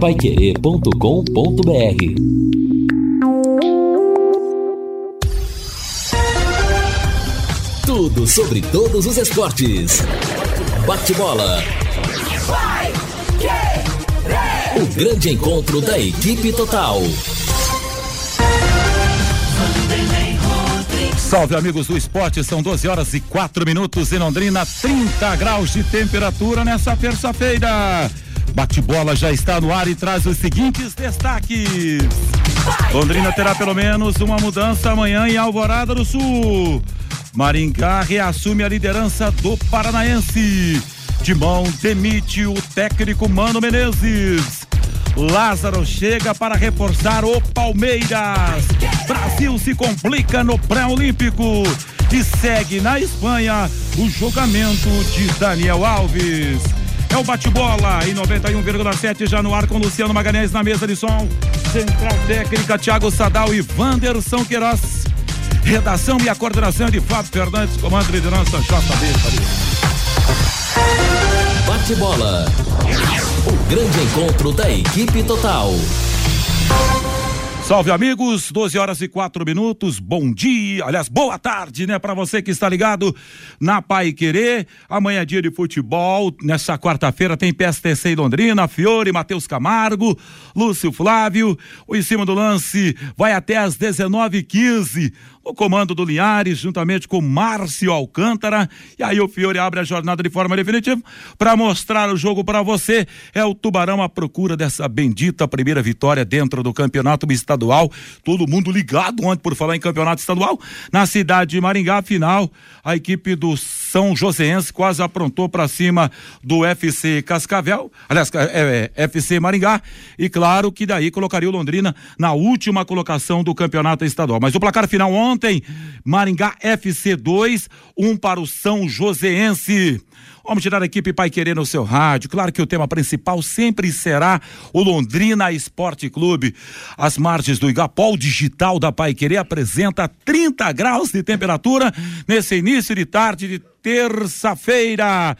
paiquerê.com.br Tudo sobre todos os esportes. Bate-bola. O grande encontro da equipe total. Salve amigos do esporte, são 12 horas e 4 minutos em Londrina, 30 graus de temperatura nessa terça-feira. Bate-bola já está no ar e traz os seguintes destaques. Londrina terá pelo menos uma mudança amanhã em Alvorada do Sul. Maringá reassume a liderança do Paranaense. Timão demite o técnico Mano Menezes. Lázaro chega para reforçar o Palmeiras. Brasil se complica no pré-olímpico e segue na Espanha o julgamento de Daniel Alves. É o bate-bola em 91,7 já no ar com Luciano Magalhães na mesa de som. Central técnica Thiago Sadal e Wanderson Queiroz. Redação e a coordenação de Fábio Fernandes, comando de liderança JB. Bate-bola. O grande encontro da equipe total. Salve amigos, 12 horas e 4 minutos. Bom dia, aliás, boa tarde, né, para você que está ligado na Pai Querer. Amanhã é dia de futebol. Nessa quarta-feira tem PSTC em Londrina, Fiore, Matheus Camargo, Lúcio Flávio. O em cima do lance vai até às 19h15 o comando do Linhares, juntamente com Márcio Alcântara. E aí o Fiore abre a jornada de forma definitiva para mostrar o jogo para você. É o Tubarão à procura dessa bendita primeira vitória dentro do campeonato estadual. Todo mundo ligado ontem por falar em campeonato estadual. Na cidade de Maringá, final, a equipe do São Joséense quase aprontou para cima do FC Cascavel, aliás, é, é, FC Maringá. E claro que daí colocaria o Londrina na última colocação do campeonato estadual. Mas o placar final ontem. Maringá FC 2, 1 um para o São Joséense. Vamos tirar a equipe Pai Querer no seu rádio. Claro que o tema principal sempre será o Londrina Esporte Clube. As margens do Igapol Digital da Pai Querer apresenta 30 graus de temperatura nesse início de tarde de terça-feira.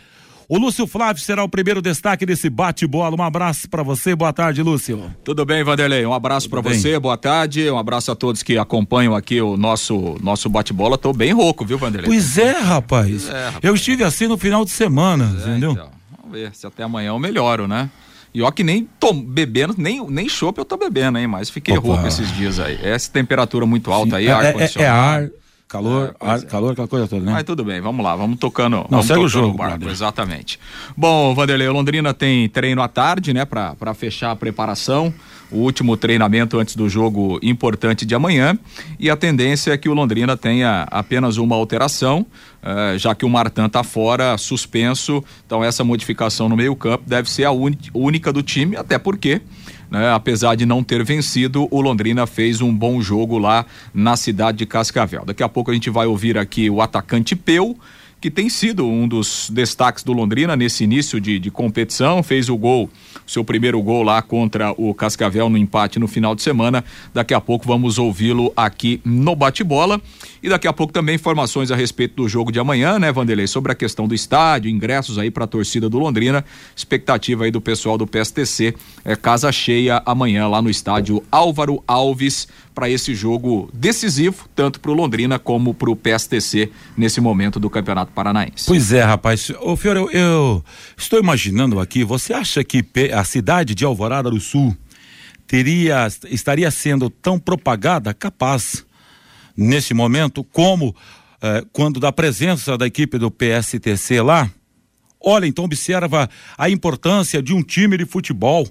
O Lúcio Flávio será o primeiro destaque desse bate-bola. Um abraço para você, boa tarde, Lúcio. Tudo bem, Vanderlei? Um abraço para você, boa tarde. Um abraço a todos que acompanham aqui o nosso nosso bate-bola. Tô bem rouco, viu, Vanderlei? Pois é, rapaz. É, rapaz. Eu estive assim no final de semana, é, entendeu? Então, vamos ver se até amanhã eu melhoro, né? E ó que nem tô bebendo, nem, nem chopp eu tô bebendo, hein? Mas fiquei Opa. rouco esses dias aí. Essa temperatura muito alta Sim. aí, é, ar condicionado. É, é ar Calor, é, ar, é. calor, aquela coisa toda, né? Mas tudo bem, vamos lá, vamos tocando. Não, vamos segue o jogo. O barco, exatamente. Bom, Vanderlei, Londrina tem treino à tarde, né, para fechar a preparação. O último treinamento antes do jogo importante de amanhã. E a tendência é que o Londrina tenha apenas uma alteração, uh, já que o Martan está fora, suspenso. Então, essa modificação no meio-campo deve ser a única do time, até porque né? Apesar de não ter vencido, o Londrina fez um bom jogo lá na cidade de Cascavel. Daqui a pouco a gente vai ouvir aqui o atacante Peu, que tem sido um dos destaques do Londrina nesse início de, de competição, fez o gol, seu primeiro gol lá contra o Cascavel no empate no final de semana. Daqui a pouco vamos ouvi-lo aqui no bate-bola. E daqui a pouco também informações a respeito do jogo de amanhã, né, Vanderlei? Sobre a questão do estádio, ingressos aí para a torcida do Londrina. Expectativa aí do pessoal do PSTC. É casa cheia amanhã lá no estádio Álvaro Alves para esse jogo decisivo, tanto para o Londrina como para o PSTC nesse momento do Campeonato Paranaense. Pois é, rapaz. Ô, Fiore, eu, eu estou imaginando aqui, você acha que a cidade de Alvorada do Sul teria estaria sendo tão propagada capaz nesse momento, como eh, quando da presença da equipe do PSTC lá. Olha, então observa a importância de um time de futebol,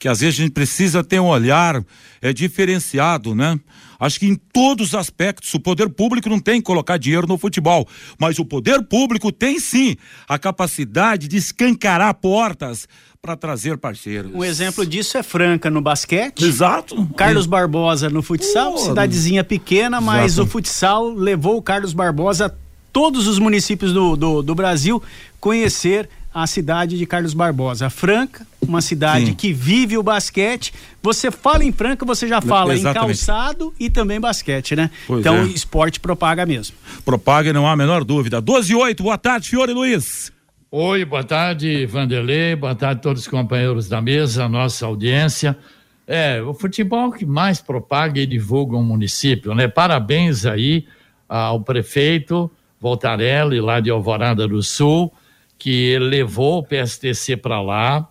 que às vezes a gente precisa ter um olhar é, diferenciado, né? Acho que em todos os aspectos, o poder público não tem que colocar dinheiro no futebol, mas o poder público tem sim a capacidade de escancarar portas para trazer parceiros. Um exemplo disso é Franca no basquete. Exato. Carlos Barbosa no futsal, cidadezinha pequena, mas exato. o futsal levou o Carlos Barbosa a todos os municípios do, do, do Brasil conhecer a cidade de Carlos Barbosa. Franca, uma cidade Sim. que vive o basquete. Você fala em Franca, você já fala Exatamente. em calçado e também basquete, né? Pois então, é. esporte propaga mesmo. Propaga, não há a menor dúvida. 12 e 8, boa tarde, Fiore Luiz. Oi, boa tarde, Vanderlei, boa tarde a todos os companheiros da mesa, nossa audiência. É, o futebol que mais propaga e divulga um município, né? Parabéns aí ao prefeito Voltarelli, lá de Alvorada do Sul, que levou o PSTC para lá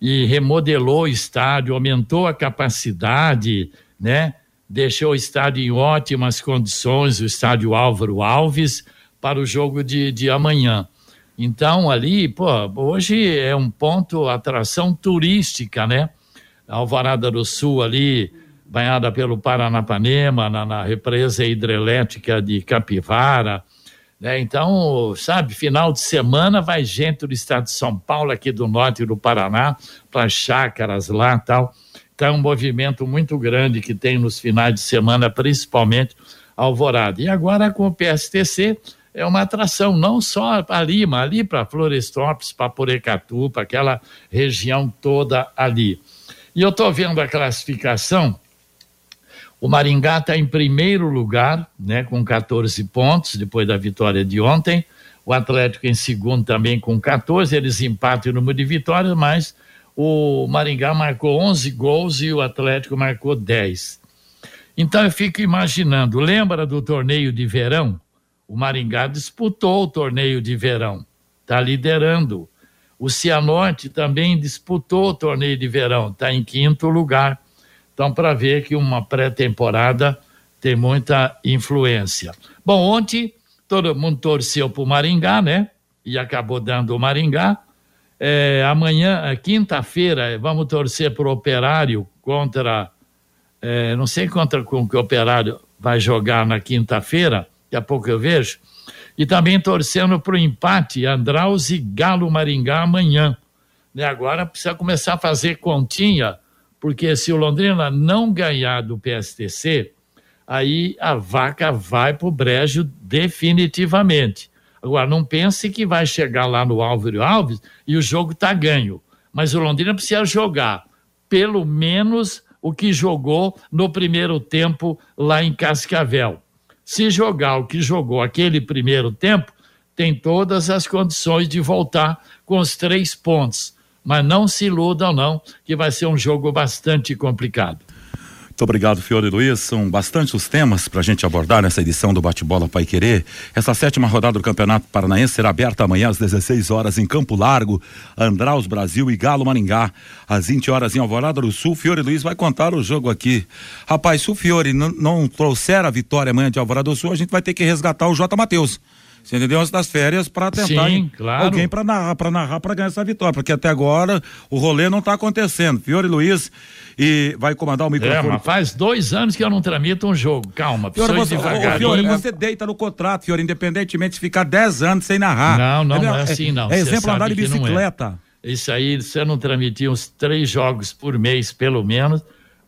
e remodelou o estádio, aumentou a capacidade, né? Deixou o estádio em ótimas condições, o estádio Álvaro Alves, para o jogo de, de amanhã. Então, ali, pô, hoje é um ponto, atração turística, né? Alvorada do Sul ali, banhada pelo Paranapanema, na, na represa hidrelétrica de Capivara, né? Então, sabe, final de semana vai gente do estado de São Paulo, aqui do norte do Paraná, para chácaras lá tal. Então, é um movimento muito grande que tem nos finais de semana, principalmente Alvorada. E agora com o PSTC, é uma atração não só para Lima, ali para Florestópolis, para Porecatu, para aquela região toda ali. E eu estou vendo a classificação. O Maringá está em primeiro lugar, né, com 14 pontos, depois da vitória de ontem. O Atlético em segundo também com 14. Eles empatam o número de vitórias, mas o Maringá marcou 11 gols e o Atlético marcou 10. Então eu fico imaginando, lembra do torneio de verão? O Maringá disputou o torneio de verão, está liderando. O Cianorte também disputou o torneio de verão, está em quinto lugar. Então, para ver que uma pré-temporada tem muita influência. Bom, ontem todo mundo torceu para o Maringá, né? E acabou dando o Maringá. É, amanhã, é, quinta-feira, vamos torcer para o Operário contra. É, não sei contra com que o Operário vai jogar na quinta-feira, daqui a pouco eu vejo. E também torcendo para o empate Andraus e Galo Maringá amanhã. E agora precisa começar a fazer continha, porque se o Londrina não ganhar do PSTC, aí a vaca vai para o brejo definitivamente. Agora, não pense que vai chegar lá no Álvaro Alves e o jogo está ganho. Mas o Londrina precisa jogar pelo menos o que jogou no primeiro tempo lá em Cascavel. Se jogar o que jogou aquele primeiro tempo, tem todas as condições de voltar com os três pontos. Mas não se iludam, não, que vai ser um jogo bastante complicado. Muito obrigado, Fiore Luiz. São bastante os temas para a gente abordar nessa edição do Bate-Bola Pai Querer. Essa sétima rodada do Campeonato Paranaense será aberta amanhã às 16 horas em Campo Largo, Andraus Brasil e Galo Maringá. Às 20 horas em Alvorada do Sul, Fiore Luiz vai contar o jogo aqui. Rapaz, se o Fiore não trouxer a vitória amanhã de Alvorada do Sul, a gente vai ter que resgatar o J. Matheus. Você entendeu? Antes das férias para tentar Sim, claro. alguém para narrar, para narrar, para ganhar essa vitória, porque até agora o rolê não está acontecendo. Fiore Luiz e vai comandar o é, microfone. É, faz dois anos que eu não tramito um jogo. Calma, Fiore, você, ô, Fiore, você deita no contrato, Fiore, independentemente de ficar dez anos sem narrar. Não, não, é, não é assim, não. É, é exemplo andar de é. bicicleta. Isso aí, você não transmitir uns três jogos por mês, pelo menos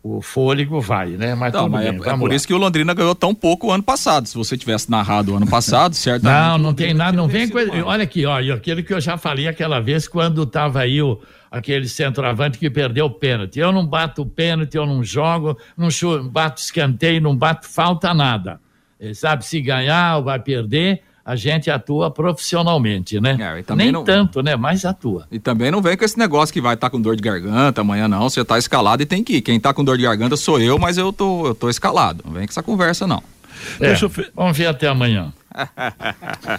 o fôlego vai, né? Mas, não, mas bem, é, é, por lá. isso que o Londrina ganhou tão pouco o ano passado. Se você tivesse narrado o ano passado, certo? Não, não tem nada, não vem coisa. Olha aqui, ó, aquele que eu já falei aquela vez quando estava aí o, aquele centroavante que perdeu o pênalti. Eu não bato o pênalti, eu não jogo, não bato escanteio, não bato falta nada. Ele sabe se ganhar ou vai perder a gente atua profissionalmente, né? É, Nem não... tanto, né? Mas atua. E também não vem com esse negócio que vai estar tá com dor de garganta amanhã, não. Você está escalado e tem que ir. Quem está com dor de garganta sou eu, mas eu tô, eu tô escalado. Não vem com essa conversa, não. É, Deixa eu... Vamos ver até amanhã.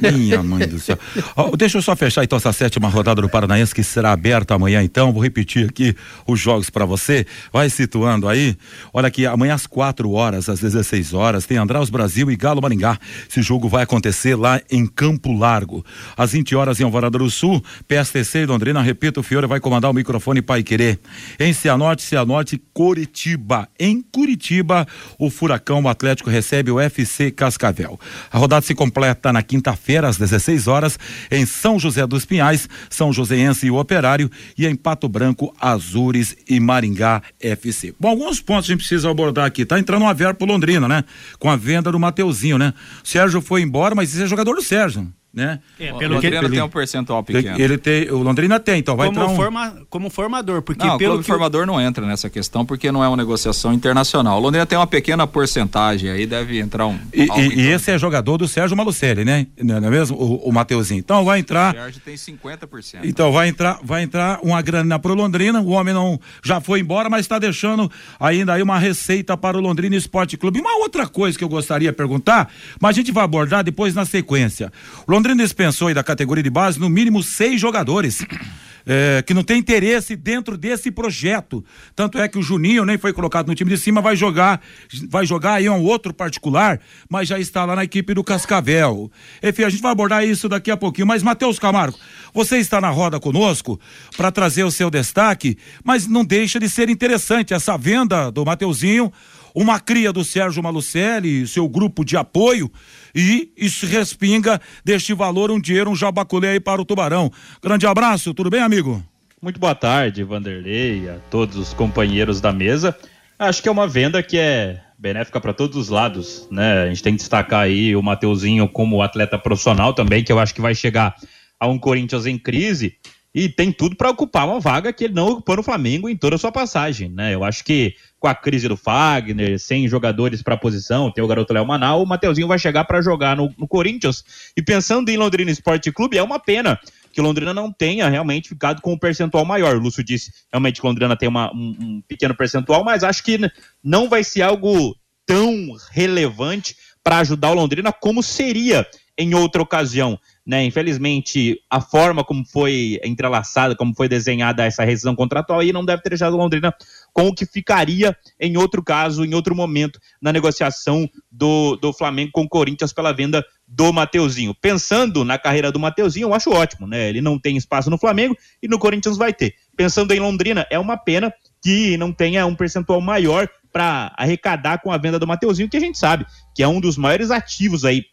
Minha mãe do céu. Oh, deixa eu só fechar então essa sétima rodada do Paranaense que será aberta amanhã então. Vou repetir aqui os jogos para você. Vai situando aí. Olha aqui, amanhã às 4 horas, às 16 horas, tem Andraus Brasil e Galo Maringá. Esse jogo vai acontecer lá em Campo Largo. Às 20 horas em Alvorada do Sul, PSTC e Londrina, repito, o Fiore vai comandar o microfone Pai Querer. Em Cianorte, Cianorte, Curitiba. Em Curitiba, o Furacão o Atlético recebe o FC Cascavel. A rodada se completa na quinta-feira, às 16 horas, em São José dos Pinhais, São Joséense e o Operário, e em Pato Branco, Azures e Maringá FC. Bom, alguns pontos a gente precisa abordar aqui. Tá entrando uma verba pro Londrina, né? Com a venda do Mateuzinho, né? O Sérgio foi embora, mas isso é jogador do Sérgio. Né? É, pelo o Londrina que, tem um percentual pequeno. Ele tem, o Londrina tem, então vai como entrar um... forma, como formador, porque não, pelo o que... formador não entra nessa questão porque não é uma negociação internacional. O Londrina tem uma pequena porcentagem aí deve entrar um. E, e, e esse é jogador do Sérgio Malucelli, né? Não é mesmo? O, o Mateuzinho. Então vai entrar. O Sérgio tem 50%. Então vai entrar, vai entrar uma grana pro Londrina. O homem não já foi embora, mas está deixando ainda aí uma receita para o Londrina Esporte Clube. Uma outra coisa que eu gostaria de perguntar, mas a gente vai abordar depois na sequência. O Londrina dispensou aí da categoria de base no mínimo seis jogadores. É, que não tem interesse dentro desse projeto. Tanto é que o Juninho nem foi colocado no time de cima, vai jogar, vai jogar aí um outro particular, mas já está lá na equipe do Cascavel. Enfim, a gente vai abordar isso daqui a pouquinho. Mas, Matheus Camargo, você está na roda conosco para trazer o seu destaque, mas não deixa de ser interessante essa venda do Mateuzinho uma cria do Sérgio Malucelli, seu grupo de apoio, e isso respinga deste valor um dinheiro, um jabaculê aí para o Tubarão. Grande abraço, tudo bem, amigo? Muito boa tarde, Vanderlei, a todos os companheiros da mesa. Acho que é uma venda que é benéfica para todos os lados, né? A gente tem que destacar aí o Mateuzinho como atleta profissional também, que eu acho que vai chegar a um Corinthians em crise e tem tudo para ocupar uma vaga que ele não ocupou no Flamengo em toda a sua passagem, né? Eu acho que com a crise do Fagner, sem jogadores para a posição, tem o garoto Léo Manal, o Mateuzinho vai chegar para jogar no, no, Corinthians. E pensando em Londrina Esporte Clube, é uma pena que Londrina não tenha realmente ficado com um percentual maior. O Lúcio disse realmente que Londrina tem uma, um, um pequeno percentual, mas acho que não vai ser algo tão relevante para ajudar o Londrina como seria em outra ocasião. Né? Infelizmente, a forma como foi entrelaçada, como foi desenhada essa rescisão contratual aí não deve ter deixado Londrina com o que ficaria em outro caso, em outro momento, na negociação do, do Flamengo com o Corinthians pela venda do Mateuzinho. Pensando na carreira do Mateuzinho, eu acho ótimo, né? Ele não tem espaço no Flamengo e no Corinthians vai ter. Pensando em Londrina, é uma pena que não tenha um percentual maior para arrecadar com a venda do Mateuzinho, que a gente sabe que é um dos maiores ativos aí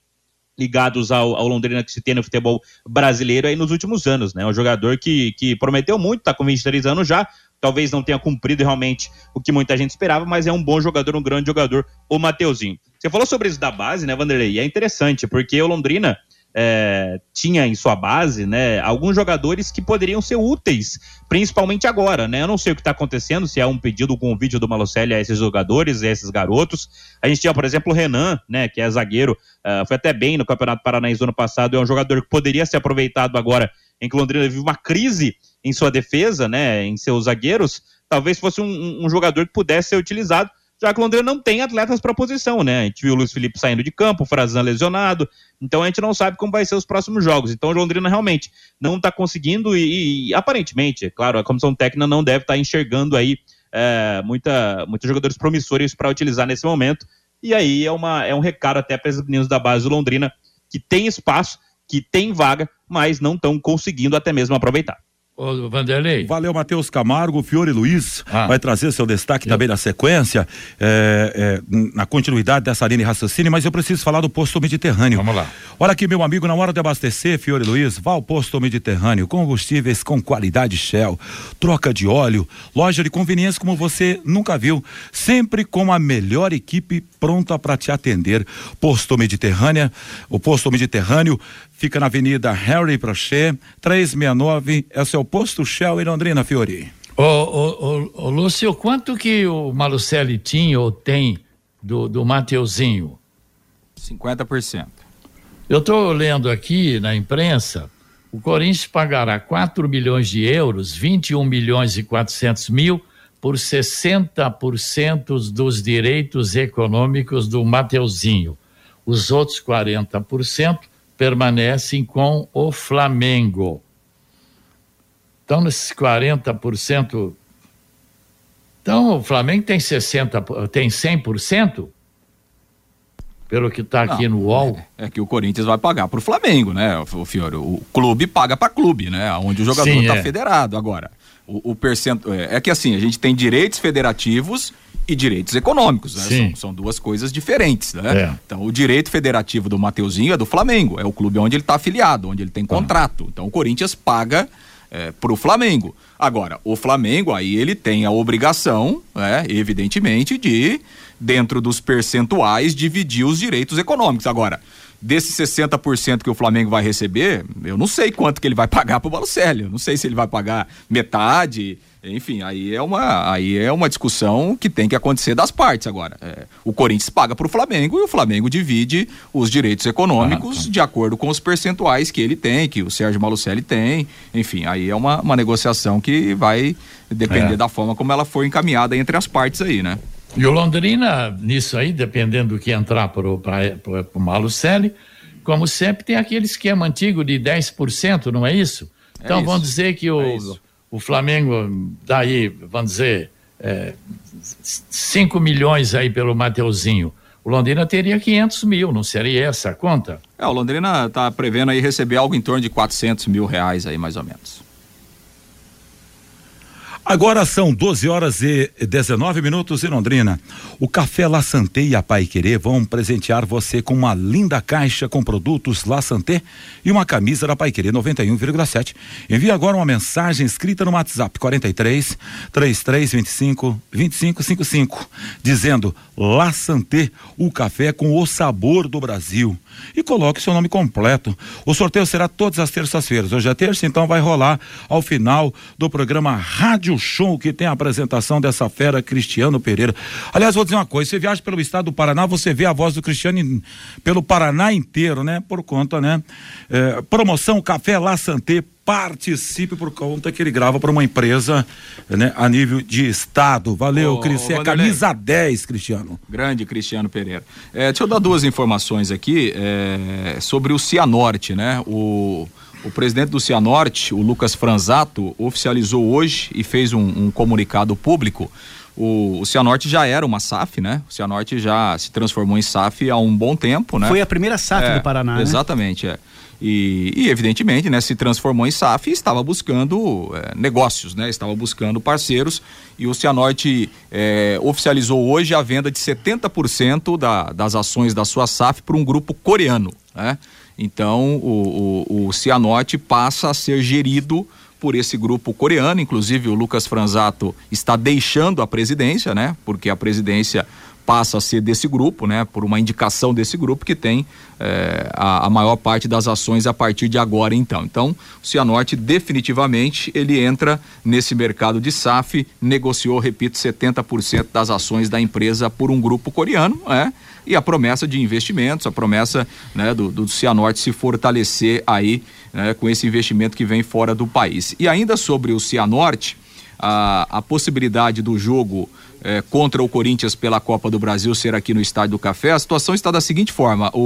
ligados ao, ao, Londrina que se tem no futebol brasileiro aí nos últimos anos, né? Um jogador que, que prometeu muito, tá com 23 anos já, talvez não tenha cumprido realmente o que muita gente esperava, mas é um bom jogador, um grande jogador, o Mateuzinho. Você falou sobre isso da base, né, Vanderlei? E é interessante, porque o Londrina é, tinha em sua base, né, alguns jogadores que poderiam ser úteis, principalmente agora, né? Eu não sei o que está acontecendo, se é um pedido com o vídeo do Malocelli a esses jogadores, a esses garotos. A gente tinha, por exemplo, o Renan, né, que é zagueiro, uh, foi até bem no Campeonato Paranaense do ano passado, é um jogador que poderia ser aproveitado agora, em que Londrina vive uma crise em sua defesa, né, em seus zagueiros. Talvez fosse um, um jogador que pudesse ser utilizado já que o Londrina não tem atletas para posição, né? A gente viu o Luiz Felipe saindo de campo, o Frazan lesionado, então a gente não sabe como vai ser os próximos jogos. Então o Londrina realmente não está conseguindo e, e, aparentemente, é claro, a comissão técnica não deve estar tá enxergando aí é, muita, muitos jogadores promissores para utilizar nesse momento. E aí é, uma, é um recado até para os meninos da base do Londrina que tem espaço, que tem vaga, mas não estão conseguindo até mesmo aproveitar. Ô, Vanderlei. Valeu, Matheus Camargo. Fiore Luiz ah. vai trazer seu destaque eu... também na sequência, é, é, na continuidade dessa linha de raciocínio, mas eu preciso falar do posto Mediterrâneo. Vamos lá. Olha aqui, meu amigo, na hora de abastecer, Fiore Luiz, vá ao posto Mediterrâneo. Combustíveis com qualidade Shell, troca de óleo, loja de conveniência como você nunca viu, sempre com a melhor equipe pronta para te atender. Posto Mediterrânea, o posto Mediterrâneo fica na Avenida Harry Prochet, 369, é o seu posto Shell em Londrina, Fiori. Ô, ô, ô, ô, Lúcio, quanto que o Malucelli tinha ou tem do, do Mateuzinho? 50%. Eu estou lendo aqui na imprensa, o Corinthians pagará 4 milhões de euros, 21 milhões e 400 mil, por 60% dos direitos econômicos do Mateuzinho. Os outros 40% permanecem com o Flamengo. Então, nesses 40%. Então, o Flamengo tem 60%, tem 100%? Pelo que está aqui no UOL. É, é, que o Corinthians vai pagar para o Flamengo, né, o Fiore? O clube paga para clube, né? Onde o jogador está é. federado. Agora, o, o percento. É, é, que assim, a gente tem direitos federativos e direitos econômicos, né? São, são, duas coisas diferentes, né? É. Então, o direito federativo do Mateuzinho é do Flamengo, é o clube onde ele está afiliado, onde ele tem tá. contrato. Então, o Corinthians paga é, para o Flamengo. Agora, o Flamengo aí ele tem a obrigação, né, evidentemente, de dentro dos percentuais dividir os direitos econômicos. Agora, desses 60% que o Flamengo vai receber, eu não sei quanto que ele vai pagar pro Balotelli. Eu não sei se ele vai pagar metade, enfim, aí é uma, aí é uma discussão que tem que acontecer das partes agora. É, o Corinthians paga para o Flamengo e o Flamengo divide os direitos econômicos ah, tá. de acordo com os percentuais que ele tem, que o Sérgio Malucelli tem. Enfim, aí é uma, uma negociação que vai depender é. da forma como ela for encaminhada entre as partes aí, né? E o Londrina, nisso aí, dependendo do que entrar para o Malucelli, como sempre, tem aquele esquema antigo de 10%, não é isso? É então isso. vamos dizer que o. É o Flamengo dá aí, vamos dizer, é, 5 milhões aí pelo Mateuzinho. O Londrina teria 500 mil, não seria essa a conta? É, o Londrina está prevendo aí receber algo em torno de 400 mil reais aí, mais ou menos. Agora são 12 horas e 19 minutos em Londrina. O Café La Santé e a Pai Querer vão presentear você com uma linda caixa com produtos La Santé e uma camisa da Pai Querer 91,7. Envie agora uma mensagem escrita no WhatsApp 43 3325 2555 dizendo La Santé, o café com o sabor do Brasil e coloque seu nome completo. O sorteio será todas as terças-feiras. Hoje é terça, então vai rolar ao final do programa Rádio Show, que tem a apresentação dessa fera Cristiano Pereira. Aliás, vou dizer uma coisa: você viaja pelo estado do Paraná, você vê a voz do Cristiano in, pelo Paraná inteiro, né? Por conta, né? É, promoção Café La Santé participe por conta que ele grava para uma empresa né, a nível de estado. Valeu, Cris. É camisa 10, Cristiano. Grande Cristiano Pereira. É, deixa eu dar duas informações aqui é, sobre o Cianorte, né? O, o presidente do Cianorte, o Lucas Franzato, oficializou hoje e fez um, um comunicado público. O, o Cianorte já era uma SAF, né? O Cianorte já se transformou em SAF há um bom tempo, né? Foi a primeira SAF é, do Paraná, Exatamente, né? é. E, e, evidentemente, né, se transformou em SAF e estava buscando é, negócios, né, estava buscando parceiros. E o Cianorte é, oficializou hoje a venda de 70% da, das ações da sua SAF para um grupo coreano. Né? Então, o, o, o Cianorte passa a ser gerido por esse grupo coreano, inclusive o Lucas Franzato está deixando a presidência, né? Porque a presidência passa a ser desse grupo, né? Por uma indicação desse grupo que tem é, a, a, maior parte das ações a partir de agora, então. Então, o Cianorte definitivamente ele entra nesse mercado de SAF, negociou, repito, 70% das ações da empresa por um grupo coreano, é? E a promessa de investimentos, a promessa né, do, do Cianorte se fortalecer aí né, com esse investimento que vem fora do país. E ainda sobre o Cianorte, a, a possibilidade do jogo é, contra o Corinthians pela Copa do Brasil ser aqui no Estádio do Café, a situação está da seguinte forma: o,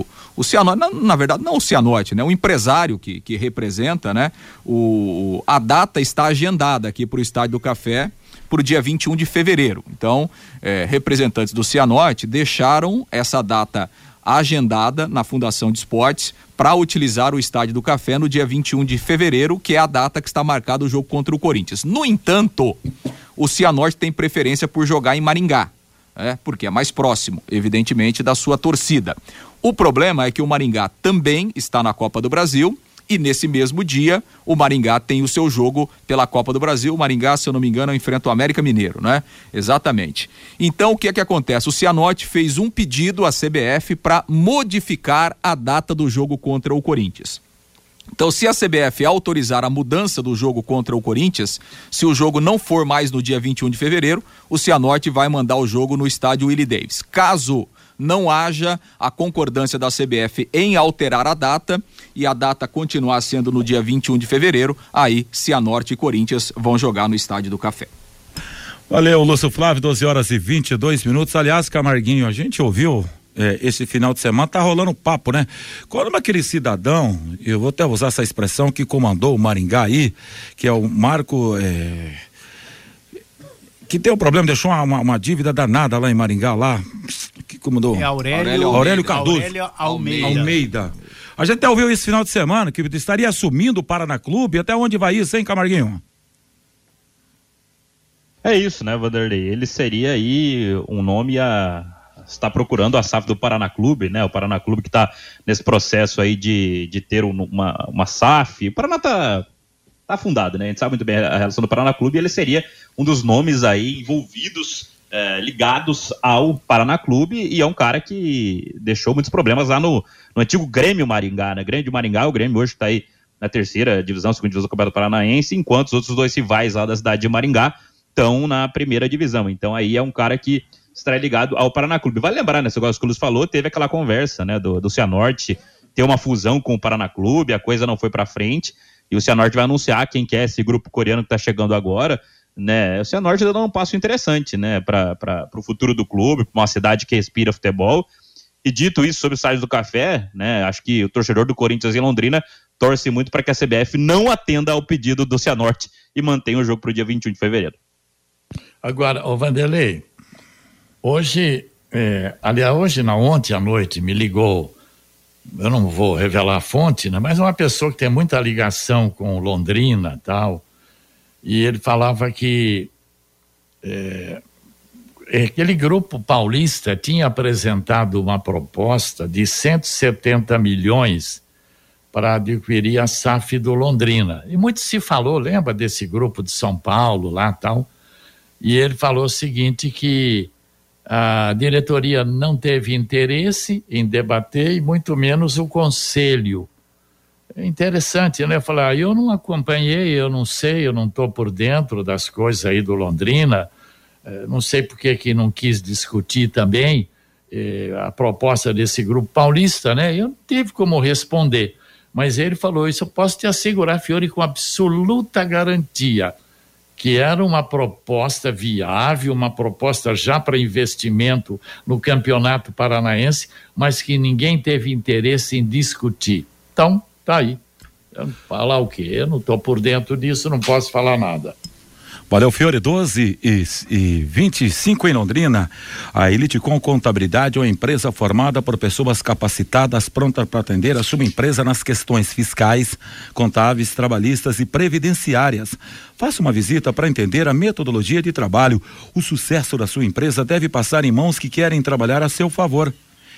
o, o Cianorte, na, na, verdade, não o Cianorte, né? O empresário que, que representa, né? O, a data está agendada aqui para o Estádio do Café para o dia 21 de fevereiro. Então, é, representantes do Cianorte deixaram essa data agendada na Fundação de Esportes para utilizar o Estádio do Café no dia 21 de fevereiro, que é a data que está marcado o jogo contra o Corinthians. No entanto, o Cianorte tem preferência por jogar em Maringá, é, porque é mais próximo, evidentemente, da sua torcida. O problema é que o Maringá também está na Copa do Brasil e nesse mesmo dia, o Maringá tem o seu jogo pela Copa do Brasil. O Maringá, se eu não me engano, enfrenta o América Mineiro, né? Exatamente. Então, o que é que acontece? O Cianorte fez um pedido à CBF para modificar a data do jogo contra o Corinthians. Então, se a CBF autorizar a mudança do jogo contra o Corinthians, se o jogo não for mais no dia 21 de fevereiro, o Cianorte vai mandar o jogo no estádio Willie Davis. Caso não haja a concordância da CBF em alterar a data e a data continuar sendo no dia 21 de fevereiro, aí Cianorte e Corinthians vão jogar no Estádio do Café. Valeu, Lúcio Flávio, 12 horas e 22 minutos. Aliás, Camarguinho, a gente ouviu é, esse final de semana, tá rolando papo, né? Quando aquele cidadão, eu vou até usar essa expressão, que comandou o Maringá aí, que é o Marco. É, que tem um problema, deixou uma, uma, uma, dívida danada lá em Maringá, lá, que comandou. É Aurélio, Aurélio, Aurélio Cardoso. Aurélio Almeida. Almeida. A gente até ouviu esse final de semana que estaria assumindo o Paraná Clube. Até onde vai isso, hein, Camarguinho? É isso, né, Vanderlei? Ele seria aí um nome a está procurando a SAF do Paraná Clube, né? O Paraná Clube que está nesse processo aí de, de ter uma, uma SAF. O Paraná está tá fundado, né? A gente sabe muito bem a relação do Paraná Clube e ele seria um dos nomes aí envolvidos é, ligados ao Paraná Clube e é um cara que deixou muitos problemas lá no, no antigo Grêmio Maringá, né? Grêmio de Maringá, o Grêmio hoje está aí na terceira divisão, segunda divisão do Campeonato Paranaense, enquanto os outros dois rivais lá da cidade de Maringá estão na primeira divisão. Então aí é um cara que estará ligado ao Paraná Clube. Vale lembrar, né? Igual o Clubes falou, teve aquela conversa, né, do, do Cianorte ter uma fusão com o Paraná Clube, a coisa não foi para frente, e o Cianorte vai anunciar quem quer é esse grupo coreano que está chegando agora né? O Cianorte está dando um passo interessante, né, para o futuro do clube, para uma cidade que respira futebol. E dito isso sobre o estádio do Café, né, acho que o torcedor do Corinthians em Londrina torce muito para que a CBF não atenda ao pedido do Cianorte e mantenha o jogo para o dia 21 de fevereiro. Agora, o Vanderlei, hoje, é, aliás, hoje, na ontem à noite, me ligou, eu não vou revelar a fonte, né, mas uma pessoa que tem muita ligação com Londrina tal, e ele falava que é, aquele grupo paulista tinha apresentado uma proposta de 170 milhões para adquirir a SAF do Londrina. E muito se falou, lembra desse grupo de São Paulo lá tal? E ele falou o seguinte que a diretoria não teve interesse em debater e muito menos o conselho é interessante, né? Falar, ah, eu não acompanhei, eu não sei, eu não estou por dentro das coisas aí do Londrina, é, não sei por que não quis discutir também eh, a proposta desse grupo paulista, né? Eu não tive como responder, mas ele falou isso, eu posso te assegurar, Fiore, com absoluta garantia, que era uma proposta viável, uma proposta já para investimento no campeonato paranaense, mas que ninguém teve interesse em discutir. Então, Tá aí. Falar o quê? Eu não estou por dentro disso, não posso falar nada. Valeu, Fiore, 12 e, e 25 em Londrina. A Elite com Contabilidade é uma empresa formada por pessoas capacitadas, prontas para atender a sua empresa nas questões fiscais, contábeis, trabalhistas e previdenciárias. Faça uma visita para entender a metodologia de trabalho. O sucesso da sua empresa deve passar em mãos que querem trabalhar a seu favor.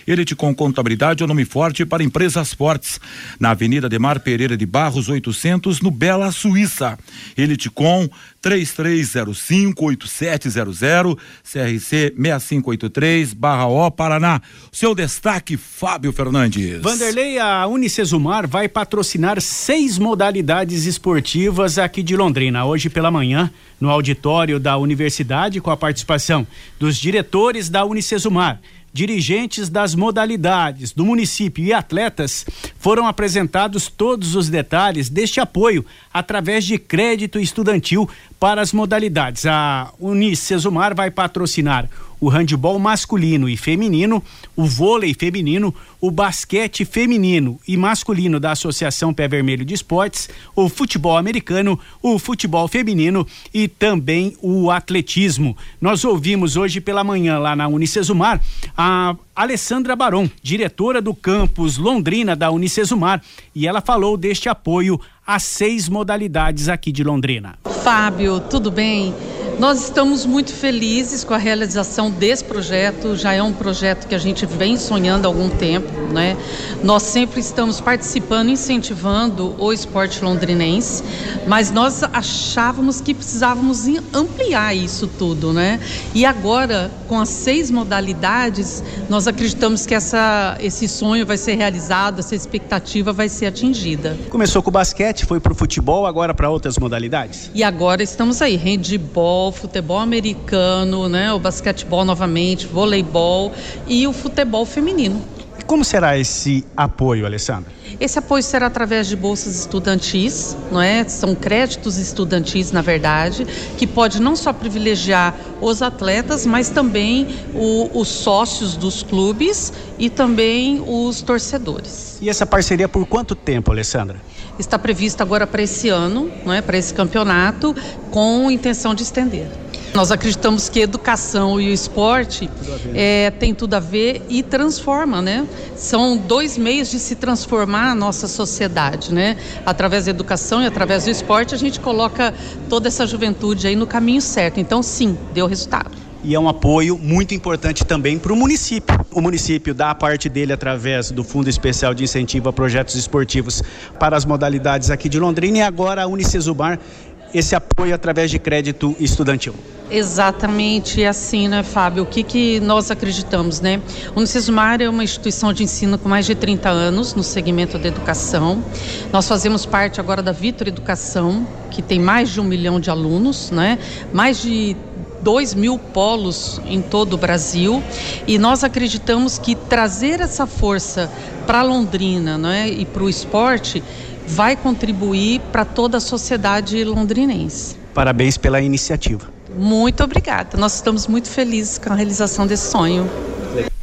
Elite com Contabilidade é o nome forte para empresas fortes. Na Avenida Demar Pereira de Barros, 800, no Bela Suíça. Elite com 33058700, CRC 6583, Barra O, Paraná. Seu destaque, Fábio Fernandes. Vanderlei, a Unicesumar vai patrocinar seis modalidades esportivas aqui de Londrina. Hoje pela manhã, no auditório da universidade, com a participação dos diretores da Unicesumar dirigentes das modalidades do município e atletas foram apresentados todos os detalhes deste apoio através de crédito estudantil para as modalidades. A Unicesumar vai patrocinar o handebol masculino e feminino, o vôlei feminino, o basquete feminino e masculino da Associação Pé Vermelho de Esportes, o futebol americano, o futebol feminino e também o atletismo. Nós ouvimos hoje pela manhã lá na Unicesumar a Alessandra Baron, diretora do campus Londrina da Unicesumar, e ela falou deste apoio às seis modalidades aqui de Londrina. Fábio, tudo bem? Nós estamos muito felizes com a realização desse projeto. Já é um projeto que a gente vem sonhando há algum tempo, né? Nós sempre estamos participando, incentivando o esporte londrinense, mas nós achávamos que precisávamos ampliar isso tudo, né? E agora, com as seis modalidades, nós acreditamos que essa, esse sonho vai ser realizado, essa expectativa vai ser atingida. Começou com o basquete, foi para o futebol, agora para outras modalidades? E agora estamos aí, handball, futebol americano, né, o basquetebol novamente, voleibol e o futebol feminino. Como será esse apoio, Alessandra? Esse apoio será através de bolsas estudantis, não é? São créditos estudantis, na verdade, que pode não só privilegiar os atletas, mas também o, os sócios dos clubes e também os torcedores. E essa parceria por quanto tempo, Alessandra? Está prevista agora para esse ano, não é? Para esse campeonato, com intenção de estender. Nós acreditamos que educação e o esporte é, tem tudo a ver e transforma, né? São dois meios de se transformar a nossa sociedade, né? Através da educação e através do esporte, a gente coloca toda essa juventude aí no caminho certo. Então, sim, deu resultado e é um apoio muito importante também para o município. O município dá a parte dele através do Fundo Especial de Incentivo a Projetos Esportivos para as modalidades aqui de Londrina e agora a Unicesumar esse apoio através de crédito estudantil. Exatamente assim, né, Fábio? O que, que nós acreditamos, né? O Unicesumar é uma instituição de ensino com mais de 30 anos no segmento da educação. Nós fazemos parte agora da Vitor Educação, que tem mais de um milhão de alunos, né? Mais de 2 mil polos em todo o Brasil e nós acreditamos que trazer essa força para Londrina né, e para o esporte vai contribuir para toda a sociedade londrinense. Parabéns pela iniciativa. Muito obrigada. Nós estamos muito felizes com a realização desse sonho.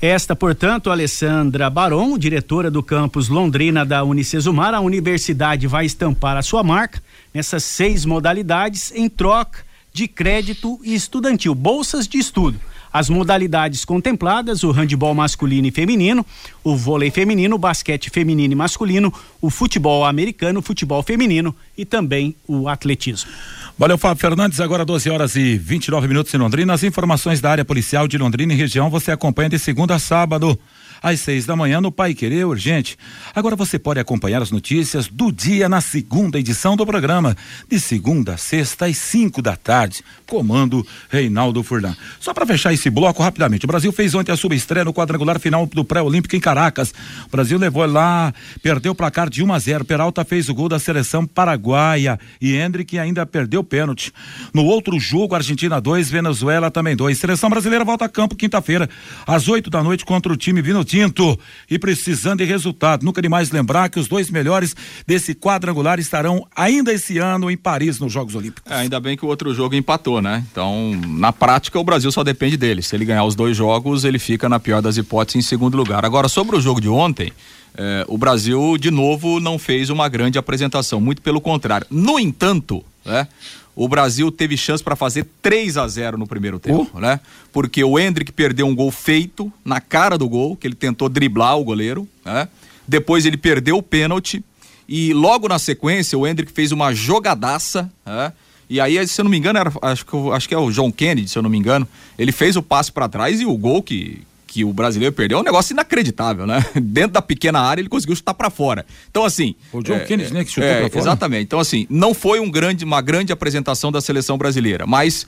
Esta, portanto, Alessandra Baron, diretora do campus Londrina da Unicesumar, a universidade vai estampar a sua marca nessas seis modalidades em troca de crédito estudantil, bolsas de estudo. As modalidades contempladas: o handebol masculino e feminino, o vôlei feminino, o basquete feminino e masculino, o futebol americano, o futebol feminino e também o atletismo. Valeu, Fábio Fernandes. Agora 12 horas e 29 minutos em Londrina. As informações da área policial de Londrina e região você acompanha de segunda a sábado às seis da manhã no Pai Querer Urgente. Agora você pode acompanhar as notícias do dia na segunda edição do programa, de segunda a sexta às cinco da tarde. Comando Reinaldo Furlan. Só para fechar esse bloco rapidamente, o Brasil fez ontem a sua estreia no quadrangular final do pré-olímpico em Caracas. O Brasil levou lá, perdeu o placar de 1 a 0. Peralta fez o gol da seleção paraguaia e Hendrick ainda perdeu o pênalti. No outro jogo, Argentina 2, Venezuela também 2. Seleção brasileira volta a campo quinta-feira, às 8 da noite, contra o time Vino Tinto e precisando de resultado. Nunca demais lembrar que os dois melhores desse quadrangular estarão ainda esse ano em Paris nos Jogos Olímpicos. É, ainda bem que o outro jogo empatou, né? Então, na prática, o Brasil só depende dele. Se ele ganhar os dois jogos, ele fica na pior das hipóteses em segundo lugar. Agora, sobre o jogo de ontem, eh, o Brasil, de novo, não fez uma grande apresentação, muito pelo contrário. No entanto, né? O Brasil teve chance para fazer 3 a 0 no primeiro tempo, uh. né? Porque o Hendrick perdeu um gol feito na cara do gol, que ele tentou driblar o goleiro, né? Depois ele perdeu o pênalti e logo na sequência o Hendrick fez uma jogadaça, né? E aí, se eu não me engano, era, acho, que, acho que é o John Kennedy, se eu não me engano, ele fez o passe para trás e o gol que, que o brasileiro perdeu é um negócio inacreditável, né? Dentro da pequena área ele conseguiu chutar para fora. Então assim, o John é, Kennedy, né, que chutou é, para fora. Exatamente. Então assim, não foi um grande, uma grande apresentação da seleção brasileira, mas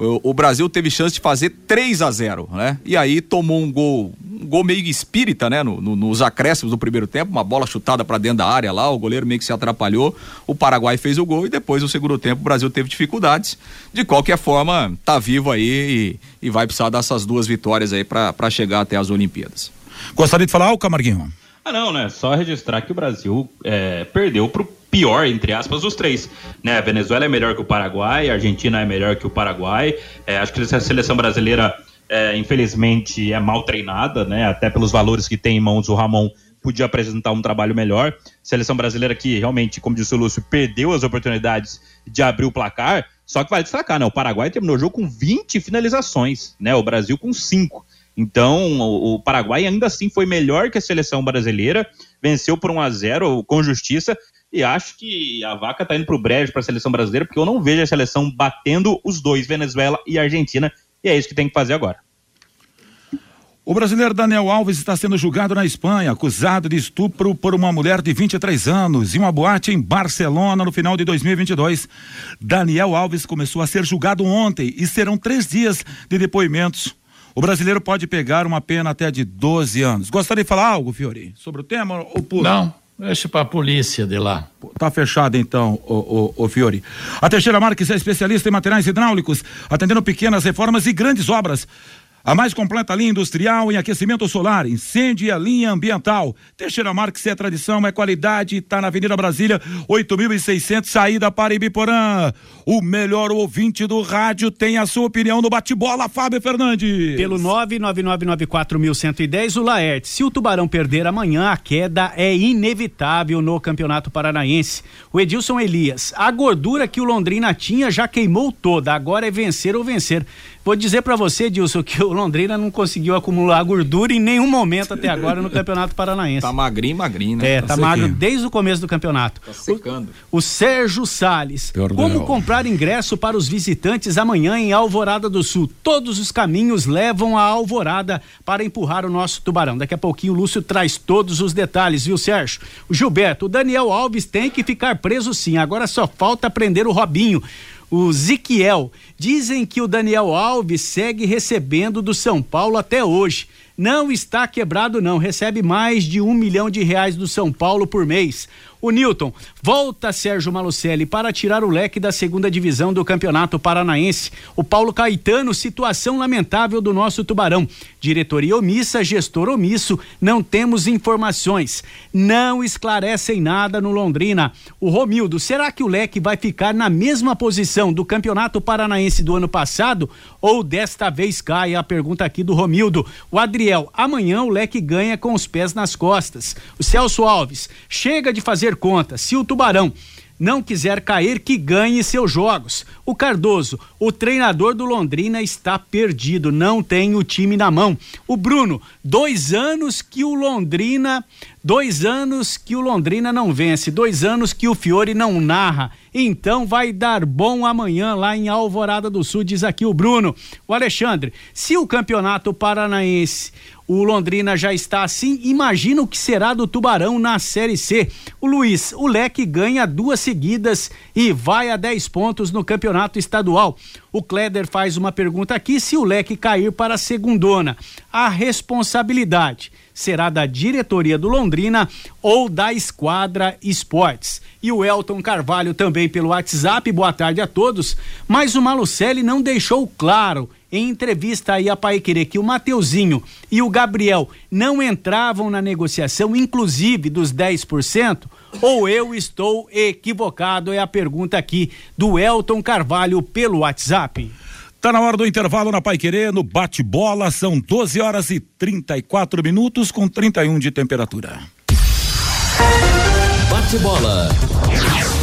o, Brasil teve chance de fazer 3 a 0, né? E aí tomou um gol, um gol meio espírita, né? No, no, nos acréscimos do primeiro tempo, uma bola chutada para dentro da área lá, o goleiro meio que se atrapalhou, o Paraguai fez o gol e depois no segundo tempo o Brasil teve dificuldades. De qualquer forma, tá vivo aí e, e vai precisar dessas duas vitórias aí para chegar até as Olimpíadas. Gostaria de falar, o Camarguinho? Ah, não, né? Só registrar que o Brasil é, perdeu pro pior, entre aspas, dos três. Né? A Venezuela é melhor que o Paraguai, a Argentina é melhor que o Paraguai. É, acho que a seleção brasileira, é, infelizmente, é mal treinada, né? Até pelos valores que tem em mãos o Ramon podia apresentar um trabalho melhor. Seleção brasileira que realmente, como disse o Lúcio, perdeu as oportunidades de abrir o placar. Só que vale destacar, né? O Paraguai terminou o jogo com 20 finalizações, né? O Brasil com 5. Então, o, o Paraguai ainda assim foi melhor que a seleção brasileira, venceu por 1 a 0 com justiça e acho que a vaca tá indo pro brejo para a seleção brasileira, porque eu não vejo a seleção batendo os dois, Venezuela e Argentina, e é isso que tem que fazer agora. O brasileiro Daniel Alves está sendo julgado na Espanha, acusado de estupro por uma mulher de 23 anos em uma boate em Barcelona no final de 2022. Daniel Alves começou a ser julgado ontem e serão três dias de depoimentos. O brasileiro pode pegar uma pena até de 12 anos. Gostaria de falar algo, Fiori, sobre o tema ou pula? Não, Deixa para a polícia de lá. Tá fechado então, o, o, o Fiore. A Teixeira Marques é especialista em materiais hidráulicos, atendendo pequenas reformas e grandes obras. A mais completa linha industrial em aquecimento solar, incêndio e a linha ambiental. Teixeira Marques é tradição, é qualidade, está na Avenida Brasília, 8.600, saída para Ibiporã. O melhor ouvinte do rádio tem a sua opinião no bate-bola, Fábio Fernandes. Pelo 99994.110, o Laerte. Se o Tubarão perder amanhã, a queda é inevitável no Campeonato Paranaense. O Edilson Elias, a gordura que o Londrina tinha já queimou toda, agora é vencer ou vencer. Vou dizer para você, Dilson, que o Londrina não conseguiu acumular gordura em nenhum momento até agora no Campeonato Paranaense. Tá magrinho, magrinho, né? É, tá, tá magro desde o começo do campeonato. Tá secando. O, o Sérgio Sales. Como comprar ingresso para os visitantes amanhã em Alvorada do Sul? Todos os caminhos levam a Alvorada para empurrar o nosso tubarão. Daqui a pouquinho o Lúcio traz todos os detalhes, viu, Sérgio? O Gilberto, o Daniel Alves tem que ficar preso sim. Agora só falta prender o Robinho. O Ziquiel. Dizem que o Daniel Alves segue recebendo do São Paulo até hoje. Não está quebrado, não. Recebe mais de um milhão de reais do São Paulo por mês. O Newton, volta Sérgio Malucelli para tirar o leque da segunda divisão do Campeonato Paranaense. O Paulo Caetano, situação lamentável do nosso Tubarão. Diretoria omissa, gestor omisso, não temos informações. Não esclarecem nada no Londrina. O Romildo, será que o leque vai ficar na mesma posição do Campeonato Paranaense do ano passado? Ou desta vez cai? A pergunta aqui do Romildo. O Adriel, amanhã o leque ganha com os pés nas costas. O Celso Alves, chega de fazer fazer conta. Se o Tubarão não quiser cair, que ganhe seus jogos. O Cardoso, o treinador do Londrina, está perdido, não tem o time na mão. O Bruno, dois anos que o Londrina, dois anos que o Londrina não vence, dois anos que o Fiore não narra. Então vai dar bom amanhã lá em Alvorada do Sul, diz aqui o Bruno. O Alexandre, se o campeonato paranaense o Londrina já está assim. Imagina o que será do Tubarão na Série C. O Luiz, o Leque ganha duas seguidas e vai a 10 pontos no campeonato estadual. O Kleder faz uma pergunta aqui: se o Leque cair para a segundona, a responsabilidade será da diretoria do Londrina ou da Esquadra Esportes. E o Elton Carvalho também pelo WhatsApp, boa tarde a todos. Mas o Malucelli não deixou claro em entrevista aí a Pai Querer que o Mateuzinho e o Gabriel não entravam na negociação, inclusive dos 10%, ou eu estou equivocado? É a pergunta aqui do Elton Carvalho pelo WhatsApp. Tá na hora do intervalo na Pai Querer, no bate-bola, são 12 horas e 34 minutos com 31 de temperatura. Bate-bola.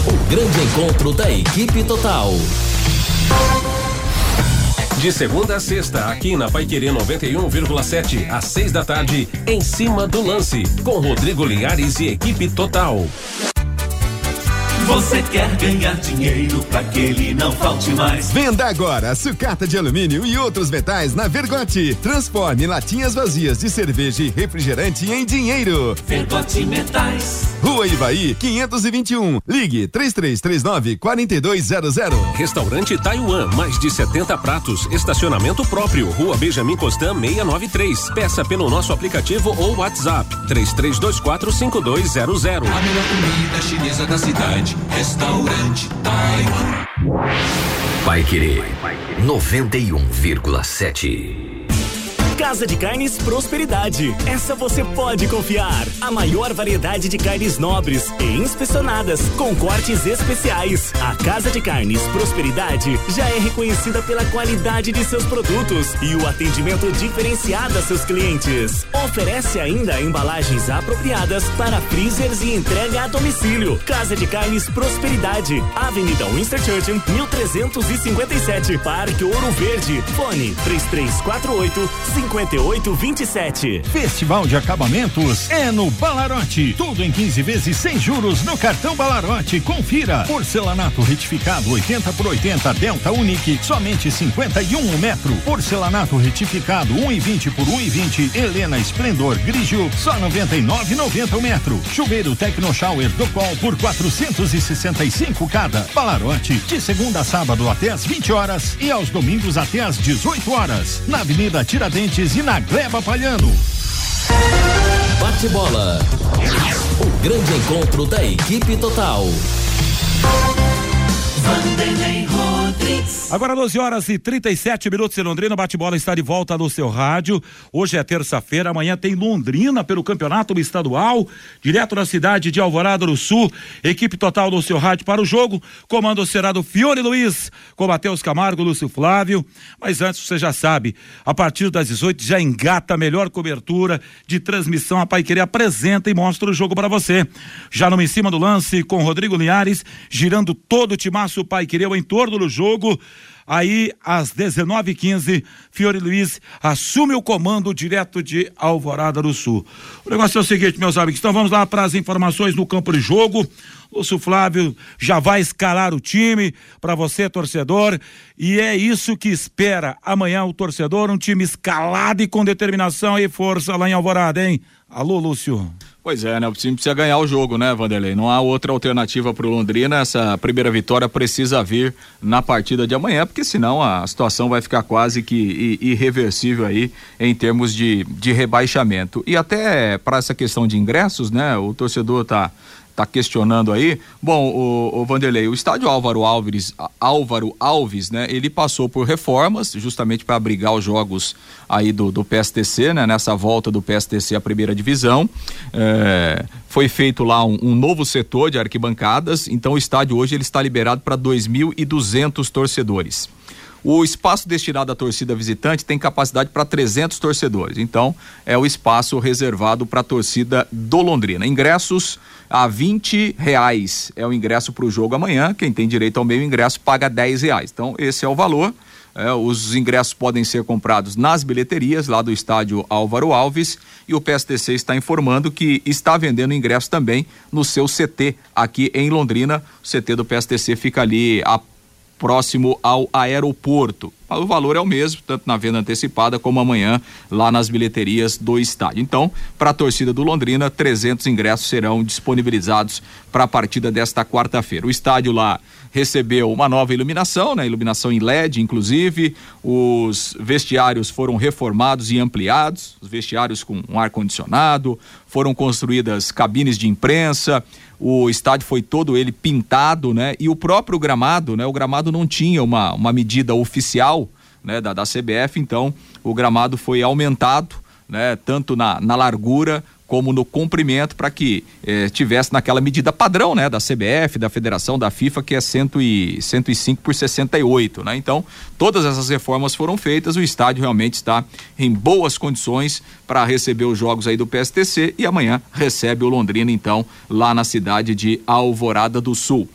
O grande encontro da equipe total. De segunda a sexta, aqui na Paiquerê 91,7, às seis da tarde, em cima do lance, com Rodrigo Linhares e equipe total. Você quer ganhar dinheiro para que ele não falte mais? Venda agora sucata de alumínio e outros metais na Vergote. Transforme latinhas vazias de cerveja e refrigerante em dinheiro. Vergote Metais. Rua Ivaí, 521. Ligue 3339 4200. Restaurante Taiwan, mais de 70 pratos. Estacionamento próprio. Rua Benjamin Constant 693. Peça pelo nosso aplicativo ou WhatsApp 3324 5200. A melhor comida chinesa da cidade. Restaurante Taiwan. Vai querer 91,7. Casa de Carnes Prosperidade. Essa você pode confiar. A maior variedade de carnes nobres e inspecionadas com cortes especiais. A Casa de Carnes Prosperidade já é reconhecida pela qualidade de seus produtos e o atendimento diferenciado a seus clientes. Oferece ainda embalagens apropriadas para freezers e entrega a domicílio. Casa de Carnes Prosperidade. Avenida Winston Churchill, 1357. Parque Ouro Verde. Fone 3348 5827. Festival de acabamentos é no Balarote. Tudo em 15 vezes sem juros no cartão Balarote. Confira. Porcelanato retificado 80 por 80 Delta Unique, somente 51 um metro. Porcelanato retificado 1,20 por 1,20 Helena Esplendor Grigio, só 99,90 o metro. Chuveiro Tecno Shower do Col por 465 cada. Balarote, de segunda a sábado até às 20 horas e aos domingos até às 18 horas. Na Avenida Tiradentes e na Gleba Palhano. Bate bola. O grande encontro da equipe total. Vanderlei Agora 12 horas e 37 minutos em Londrina, bate-bola está de volta no seu rádio. Hoje é terça-feira, amanhã tem Londrina pelo Campeonato Estadual, direto na cidade de Alvorada do Sul. Equipe total do seu rádio para o jogo. Comando será do Fiore Luiz, com Matheus Camargo, Lúcio Flávio. Mas antes, você já sabe, a partir das 18 já engata a melhor cobertura de transmissão. A Pai Querer apresenta e mostra o jogo para você. Já no em cima do lance com Rodrigo Linhares, girando todo o timaço o Pai Querer, o entorno do jogo. Aí, às 19h15, Fiore Luiz assume o comando direto de Alvorada do Sul. O negócio é o seguinte, meus amigos, então vamos lá para as informações no campo de jogo. Lúcio Flávio já vai escalar o time para você, torcedor, e é isso que espera amanhã o torcedor, um time escalado e com determinação e força lá em Alvorada, hein? Alô, Lúcio. Pois é, né? O time precisa ganhar o jogo, né, Vanderlei? Não há outra alternativa para o Londrina. Essa primeira vitória precisa vir na partida de amanhã, porque senão a situação vai ficar quase que irreversível aí em termos de, de rebaixamento. E até para essa questão de ingressos, né? O torcedor tá tá questionando aí. Bom, o, o, Vanderlei, o estádio Álvaro Alves, Álvaro Alves, né? Ele passou por reformas justamente para abrigar os jogos aí do, do PSTC, né? Nessa volta do PSTC à primeira divisão. É, foi feito lá um, um, novo setor de arquibancadas, então o estádio hoje ele está liberado para 2.200 torcedores. O espaço destinado à torcida visitante tem capacidade para 300 torcedores. Então, é o espaço reservado para a torcida do Londrina. Ingressos a 20 reais é o ingresso para o jogo amanhã. Quem tem direito ao meio ingresso paga 10 reais. Então, esse é o valor. É, os ingressos podem ser comprados nas bilheterias lá do estádio Álvaro Alves e o PSTC está informando que está vendendo ingressos também no seu CT aqui em Londrina. O CT do PSTC fica ali a próximo ao aeroporto. O valor é o mesmo, tanto na venda antecipada como amanhã lá nas bilheterias do estádio. Então, para a torcida do Londrina, 300 ingressos serão disponibilizados para a partida desta quarta-feira. O estádio lá recebeu uma nova iluminação, né? Iluminação em LED, inclusive. Os vestiários foram reformados e ampliados, os vestiários com um ar condicionado, foram construídas cabines de imprensa o estádio foi todo ele pintado, né? E o próprio gramado, né? O gramado não tinha uma, uma medida oficial, né? Da, da CBF, então o gramado foi aumentado, né? Tanto na, na largura como no comprimento para que eh, tivesse naquela medida padrão, né, da CBF, da Federação, da FIFA, que é cento e, 105 por 68, né? Então, todas essas reformas foram feitas, o estádio realmente está em boas condições para receber os jogos aí do PSTC e amanhã recebe o Londrina então lá na cidade de Alvorada do Sul.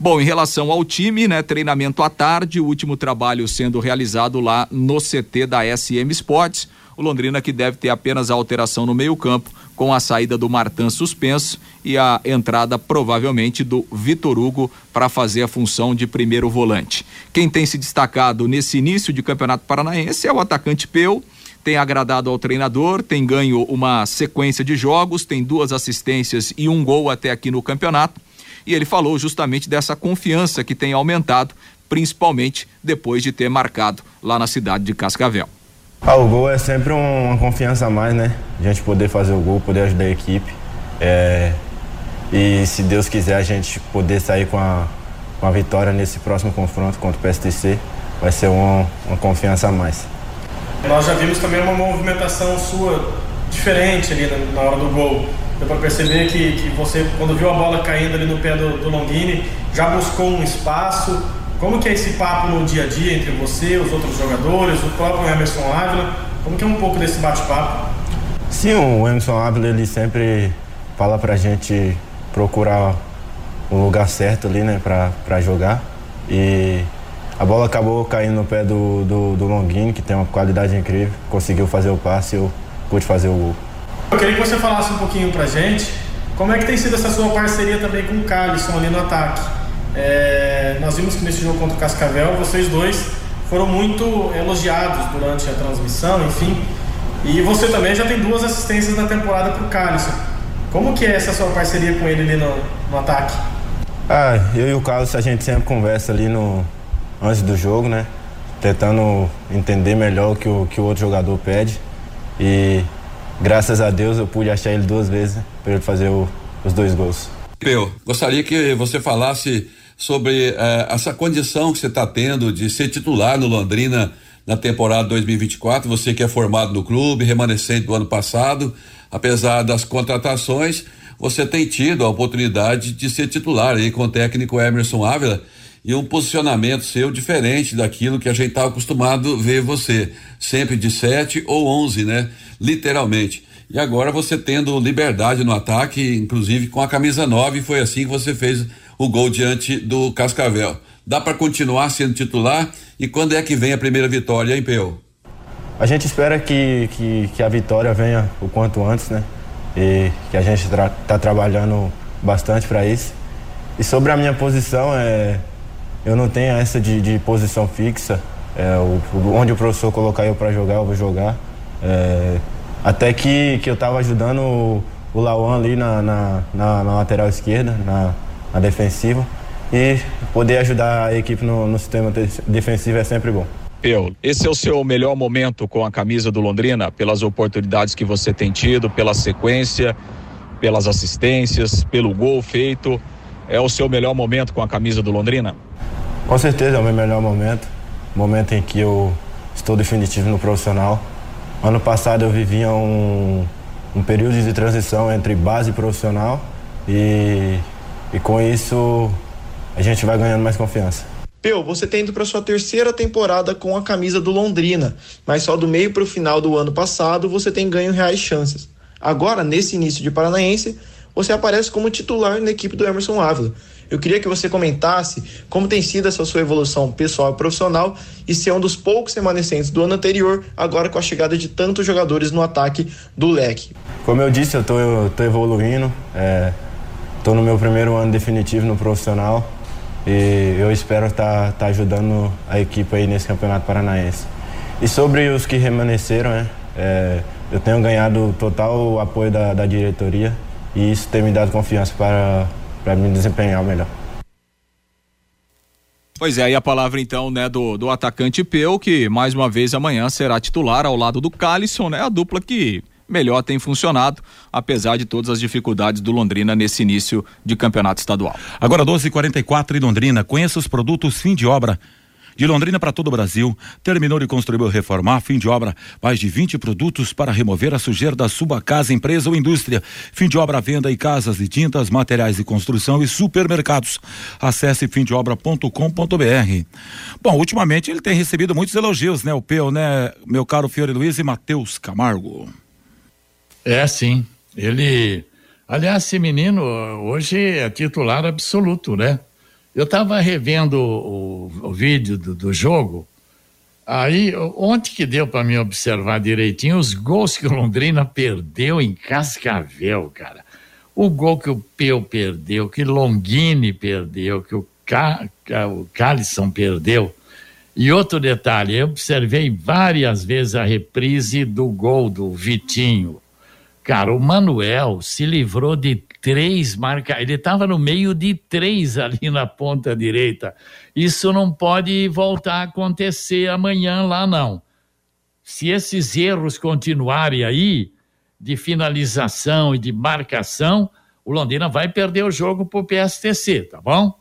Bom, em relação ao time, né, treinamento à tarde, o último trabalho sendo realizado lá no CT da SM Sports. O Londrina que deve ter apenas a alteração no meio-campo com a saída do Martin suspenso e a entrada provavelmente do Vitor Hugo para fazer a função de primeiro volante. Quem tem se destacado nesse início de Campeonato Paranaense é o atacante Peu, tem agradado ao treinador, tem ganho uma sequência de jogos, tem duas assistências e um gol até aqui no campeonato. E ele falou justamente dessa confiança que tem aumentado, principalmente depois de ter marcado lá na cidade de Cascavel. Ah, o gol é sempre uma confiança a mais, né? A gente poder fazer o gol, poder ajudar a equipe. É... E se Deus quiser a gente poder sair com a, com a vitória nesse próximo confronto contra o PSTC, vai ser uma, uma confiança a mais. Nós já vimos também uma movimentação sua diferente ali na, hora do gol. Deu para perceber que, que você, quando viu a bola caindo ali no pé do, do Longini, já buscou um espaço, como que é esse papo no dia a dia entre você, os outros jogadores, o próprio Emerson Ávila? Como que é um pouco desse bate-papo? Sim, o Emerson Ávila ele sempre fala pra gente procurar o lugar certo ali, né, pra, pra jogar. E a bola acabou caindo no pé do, do, do Longini, que tem uma qualidade incrível, conseguiu fazer o passe e eu pude fazer o gol. Eu queria que você falasse um pouquinho pra gente como é que tem sido essa sua parceria também com o Carlisson ali no ataque. É, nós vimos que nesse jogo contra o Cascavel, vocês dois foram muito elogiados durante a transmissão, enfim. E você também já tem duas assistências na temporada para o Carlos. Como que é essa sua parceria com ele ali no, no ataque? Ah, eu e o Carlos a gente sempre conversa ali no antes do jogo, né? Tentando entender melhor o que o, que o outro jogador pede. E graças a Deus eu pude achar ele duas vezes né, para ele fazer o, os dois gols. Eu gostaria que você falasse sobre eh, essa condição que você está tendo de ser titular no Londrina na temporada 2024. Você que é formado no clube, remanescente do ano passado, apesar das contratações, você tem tido a oportunidade de ser titular aí com o técnico Emerson Ávila e um posicionamento seu diferente daquilo que a gente estava acostumado a ver você, sempre de 7 ou 11, né? Literalmente. E agora você tendo liberdade no ataque, inclusive com a camisa 9, foi assim que você fez o gol diante do Cascavel. Dá para continuar sendo titular? E quando é que vem a primeira vitória, hein, Peu? A gente espera que, que, que, a vitória venha o quanto antes, né? E que a gente está tra trabalhando bastante para isso. E sobre a minha posição, é, eu não tenho essa de, de posição fixa. É, o, onde o professor colocar eu para jogar, eu vou jogar. É, até que, que eu estava ajudando o, o Lauan ali na, na, na, na lateral esquerda, na, na, defensiva. E poder ajudar a equipe no, no sistema defensivo é sempre bom. Peu, esse é o seu melhor momento com a camisa do Londrina, pelas oportunidades que você tem tido, pela sequência, pelas assistências, pelo gol feito. É o seu melhor momento com a camisa do Londrina? Com certeza é o meu melhor momento. Momento em que eu estou definitivo no profissional. Ano passado eu vivia um, um período de transição entre base e profissional e, e com isso a gente vai ganhando mais confiança. Peu, você tem indo para sua terceira temporada com a camisa do Londrina, mas só do meio para o final do ano passado você tem ganho reais chances. Agora, nesse início de Paranaense, você aparece como titular na equipe do Emerson Ávila. Eu queria que você comentasse como tem sido essa sua evolução pessoal e profissional e ser um dos poucos remanescentes do ano anterior, agora com a chegada de tantos jogadores no ataque do leque. Como eu disse, eu estou evoluindo, estou no meu primeiro ano definitivo no profissional e eu espero estar tá, tá ajudando a equipe aí nesse campeonato paranaense. E sobre os que remanesceram, né, é, eu tenho ganhado total apoio da, da diretoria e isso tem me dado confiança para, para me desempenhar melhor. Pois é, aí a palavra então, né, do, do atacante Peu, que mais uma vez amanhã será titular ao lado do Calisson, né, a dupla que melhor tem funcionado, apesar de todas as dificuldades do Londrina nesse início de campeonato estadual. Agora 12:44 em Londrina, conheça os produtos fim de obra de Londrina para todo o Brasil, terminou de construir ou reformar, fim de obra, mais de 20 produtos para remover a sujeira da sua casa, empresa ou indústria. Fim de obra, venda em casas de tintas, materiais de construção e supermercados. Acesse fimdeobra.com.br. Bom, ultimamente ele tem recebido muitos elogios, né? O Peu, né? Meu caro Fiore Luiz e Matheus Camargo. É, sim. Ele. Aliás, esse menino hoje é titular absoluto, né? Eu estava revendo o, o, vídeo do, do, jogo, aí ontem que deu para me observar direitinho os gols que o Londrina perdeu em Cascavel, cara. O gol que o Peu perdeu, que Longini perdeu, que o, Ca, o Calisson perdeu. E outro detalhe, eu observei várias vezes a reprise do gol do Vitinho. Cara, o Manuel se livrou de três marca, ele estava no meio de três ali na ponta direita. Isso não pode voltar a acontecer amanhã lá não. Se esses erros continuarem aí de finalização e de marcação, o Londrina vai perder o jogo para o PSTC, tá bom?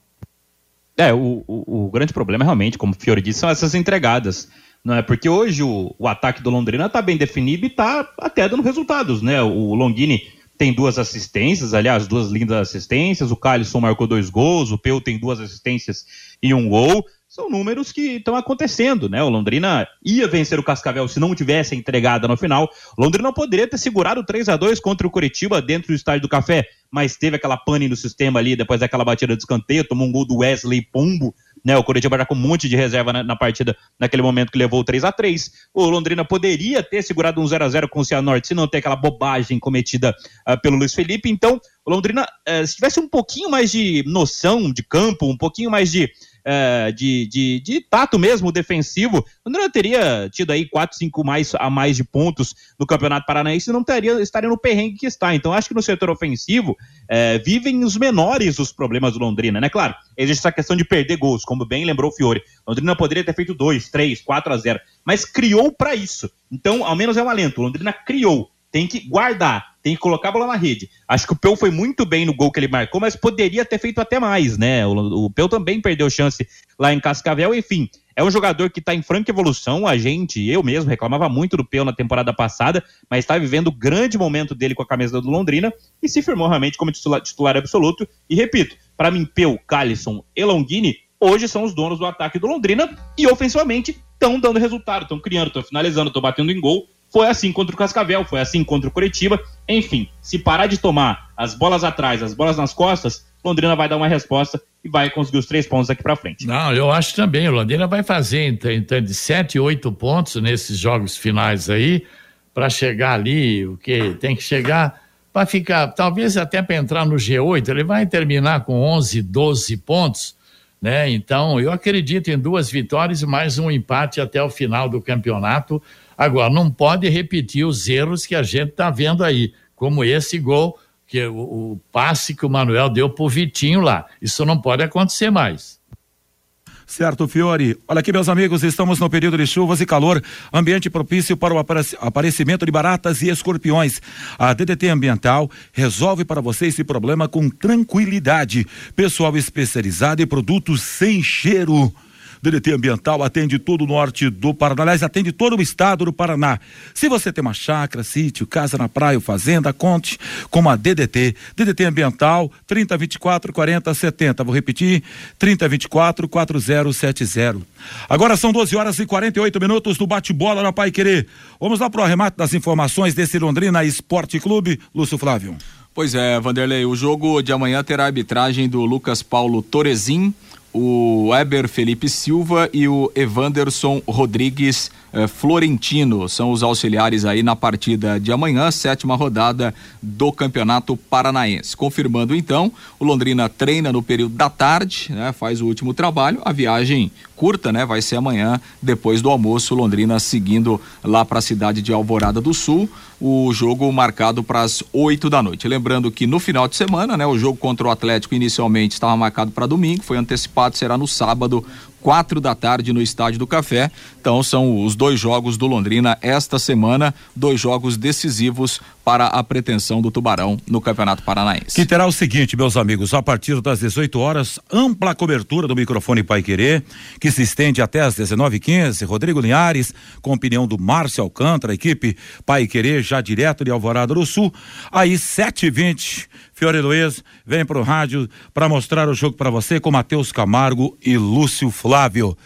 É, o, o, o, grande problema realmente, como o Fiore disse, são essas entregadas. Não é? Porque hoje o, o ataque do Londrina está bem definido e está até dando resultados, né? O Longini tem duas assistências, aliás, duas lindas assistências. O Calisson marcou dois gols, o Peu tem duas assistências e um gol. São números que estão acontecendo, né? O Londrina ia vencer o Cascavel se não tivesse entregada no final. O Londrina poderia ter segurado 3 a 2 contra o Curitiba dentro do estádio do Café, mas teve aquela pane no sistema ali depois daquela batida de escanteio, tomou um gol do Wesley Pombo né? O Curitiba já com um monte de reserva na, na partida naquele momento que levou 3 a 3 O Londrina poderia ter segurado um 0 a 0 com o Cianorte se não ter aquela bobagem cometida uh, pelo Luiz Felipe. Então, o Londrina, uh, se tivesse um pouquinho mais de noção de campo, um pouquinho mais de é, de, de, de, tato mesmo defensivo, o Londrina teria tido aí 4, 5 mais, a mais de pontos no Campeonato Paranaense e não teria, estaria no perrengue que está. Então, acho que no setor ofensivo é, vivem os menores os problemas do Londrina, né? Claro, existe essa questão de perder gols, como bem lembrou o Fiore. Londrina poderia ter feito 2, 3, 4 a 0, mas criou para isso. Então, ao menos é um alento. Londrina criou tem que guardar, tem que colocar a bola na rede. Acho que o Peu foi muito bem no gol que ele marcou, mas poderia ter feito até mais, né? O, o Peu também perdeu chance lá em Cascavel, enfim. É um jogador que está em franca evolução. A gente, eu mesmo, reclamava muito do Peu na temporada passada, mas está vivendo o grande momento dele com a camisa do Londrina e se firmou realmente como titular, titular absoluto. E repito, para mim, Peu, Calisson e Longini hoje são os donos do ataque do Londrina e ofensivamente estão dando resultado, estão criando, estão finalizando, estão batendo em gol foi assim contra o Cascavel, foi assim contra o Curitiba. Enfim, se parar de tomar as bolas atrás, as bolas nas costas, Londrina vai dar uma resposta e vai conseguir os três pontos aqui para frente. Não, eu acho também. O Londrina vai fazer então, de sete, oito pontos nesses jogos finais aí, para chegar ali, o que tem que chegar para ficar, talvez até para entrar no G8, ele vai terminar com 11, 12 pontos, né? Então, eu acredito em duas vitórias e mais um empate até o final do campeonato Agora, não pode repetir os erros que a gente está vendo aí, como esse gol que o, o passe que o Manuel deu pro Vitinho lá. Isso não pode acontecer mais. Certo, Fiore. Olha aqui, meus amigos, estamos no período de chuvas e calor, ambiente propício para o aparecimento de baratas e escorpiões. A DDT Ambiental resolve para você esse problema com tranquilidade. Pessoal especializado em produtos sem cheiro. DDT Ambiental atende todo o norte do Paraná, aliás, atende todo o estado do Paraná. Se você tem uma chácara, sítio, casa na praia ou fazenda, conte com a DDT. DDT Ambiental 3024 4070. Vou repetir, 3024 4070. Agora são 12 horas e 48 minutos do bate-bola na Pai Querer. Vamos lá para o arremate das informações desse Londrina Esporte Clube, Lúcio Flávio. Pois é, Vanderlei, o jogo de amanhã terá a arbitragem do Lucas Paulo Torezin o Weber Felipe Silva e o Evanderson Rodrigues eh, Florentino são os auxiliares aí na partida de amanhã, sétima rodada do Campeonato Paranaense. Confirmando então, o Londrina treina no período da tarde, né, faz o último trabalho, a viagem curta, né, vai ser amanhã depois do almoço, Londrina seguindo lá para a cidade de Alvorada do Sul, o jogo marcado para as 8 da noite. Lembrando que no final de semana, né, o jogo contra o Atlético inicialmente estava marcado para domingo, foi antecipado, será no sábado quatro da tarde no Estádio do Café. Então são os dois jogos do Londrina esta semana, dois jogos decisivos para a pretensão do Tubarão no Campeonato Paranaense. Que terá o seguinte, meus amigos, a partir das 18 horas, ampla cobertura do microfone Pai Querer, que se estende até às 19h15. Rodrigo Linhares, com opinião do Márcio Alcântara, equipe Pai Querer, já direto de Alvorada do Sul. Aí, 7h20, Fiore Luiz vem pro rádio para mostrar o jogo para você com Matheus Camargo e Lúcio Flávio.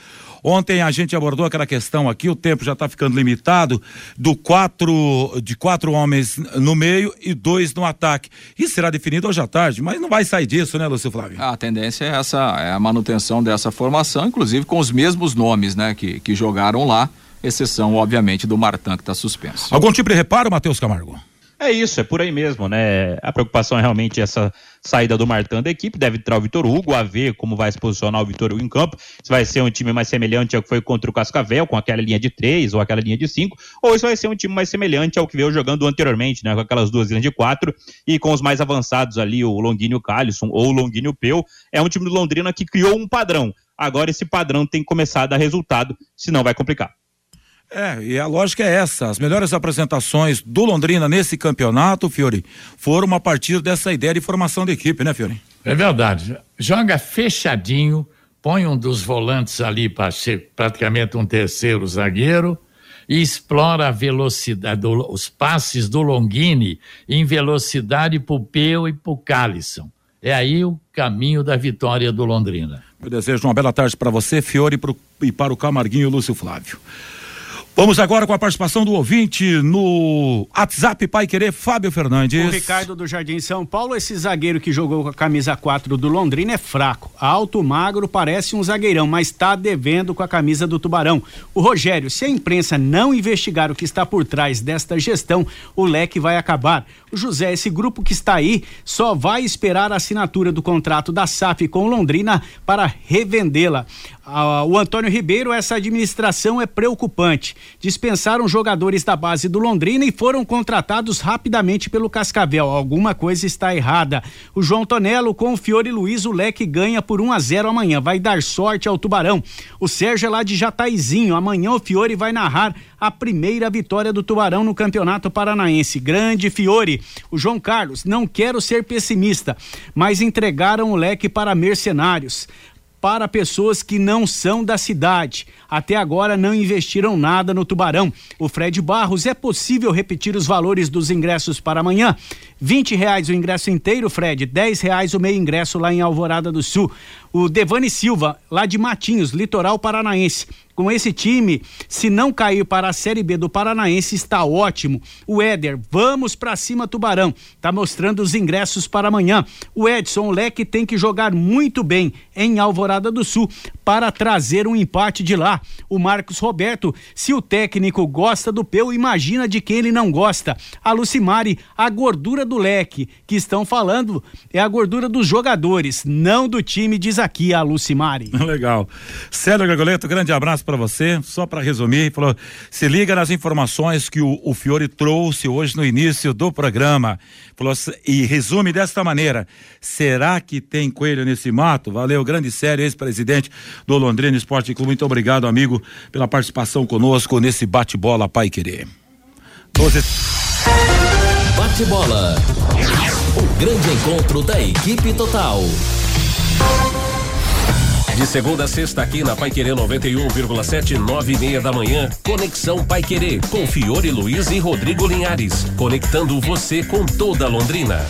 Ontem a gente abordou aquela questão aqui, o tempo já está ficando limitado, do quatro, de quatro homens no meio e dois no ataque. Isso será definido hoje à tarde, mas não vai sair disso, né, Lúcio Flávio? A tendência é essa, é a manutenção dessa formação, inclusive com os mesmos nomes, né, que, que jogaram lá, exceção, obviamente, do Martan, que está suspenso. Algum tipo de reparo, Matheus Camargo? É isso, é por aí mesmo, né? A preocupação é realmente essa saída do Martão da equipe, deve entrar o Vitor Hugo, a ver como vai se posicionar o Vitor Hugo em campo, se vai ser um time mais semelhante ao que foi contra o Cascavel, com aquela linha de três ou aquela linha de cinco, ou se vai ser um time mais semelhante ao que veio jogando anteriormente, né? Com aquelas duas linhas de quatro e com os mais avançados ali, o Longuinho Calisson ou o Longuinho Peu. É um time do Londrina que criou um padrão. Agora esse padrão tem que começar a dar resultado, senão vai complicar. É, e a lógica é essa. As melhores apresentações do Londrina nesse campeonato, Fiore, foram a partir dessa ideia de formação da equipe, né, Fiore? É verdade. Joga fechadinho, põe um dos volantes ali para ser praticamente um terceiro zagueiro e explora a velocidade, do, os passes do Longini em velocidade pro Peu e pro Calisson. É aí o caminho da vitória do Londrina. Eu desejo uma bela tarde para você, Fiore, pro, e para o Camarguinho Lúcio Flávio. Vamos agora com a participação do ouvinte no WhatsApp Pai Querer, Fábio Fernandes. O Ricardo do Jardim São Paulo, esse zagueiro que jogou com a camisa 4 do Londrina é fraco. Alto, magro, parece um zagueirão, mas está devendo com a camisa do Tubarão. O Rogério, se a imprensa não investigar o que está por trás desta gestão, o leque vai acabar. O José, esse grupo que está aí, só vai esperar a assinatura do contrato da SAF com Londrina para revendê-la. O Antônio Ribeiro, essa administração é preocupante. Dispensaram jogadores da base do Londrina e foram contratados rapidamente pelo Cascavel. Alguma coisa está errada. O João Tonelo com o Fiore Luiz, o Leque ganha por 1 a 0 amanhã. Vai dar sorte ao Tubarão. O Sérgio é lá de Jataizinho. Amanhã o Fiore vai narrar a primeira vitória do Tubarão no Campeonato Paranaense. Grande Fiore. O João Carlos, não quero ser pessimista, mas entregaram o leque para mercenários para pessoas que não são da cidade. Até agora não investiram nada no Tubarão. O Fred Barros, é possível repetir os valores dos ingressos para amanhã? Vinte reais o ingresso inteiro, Fred. Dez reais o meio ingresso lá em Alvorada do Sul. O Devani Silva, lá de Matinhos, litoral paranaense. Com esse time, se não cair para a Série B do Paranaense, está ótimo. O Éder, vamos para cima, Tubarão. Tá mostrando os ingressos para amanhã. O Edson, o Leque tem que jogar muito bem em Alvorada do Sul para trazer um empate de lá. O Marcos Roberto, se o técnico gosta do Peu, imagina de quem ele não gosta. A Lucimari, a gordura do Leque que estão falando é a gordura dos jogadores, não do time, diz aqui a Lucimari. Legal. Célio Gagoleto, grande abraço para você, só para resumir, falou: se liga nas informações que o, o Fiore trouxe hoje no início do programa. Falou, e resume desta maneira: será que tem coelho nesse mato? Valeu, grande série, ex-presidente do Londrina Esporte Clube. Muito obrigado, amigo, pela participação conosco nesse bate-bola Pai Querer. 12... Bate-bola. O grande encontro da equipe total. De segunda a sexta aqui na Pai Querer 91,7, nove e meia da manhã. Conexão Pai Querer com Fiore Luiz e Rodrigo Linhares. Conectando você com toda Londrina.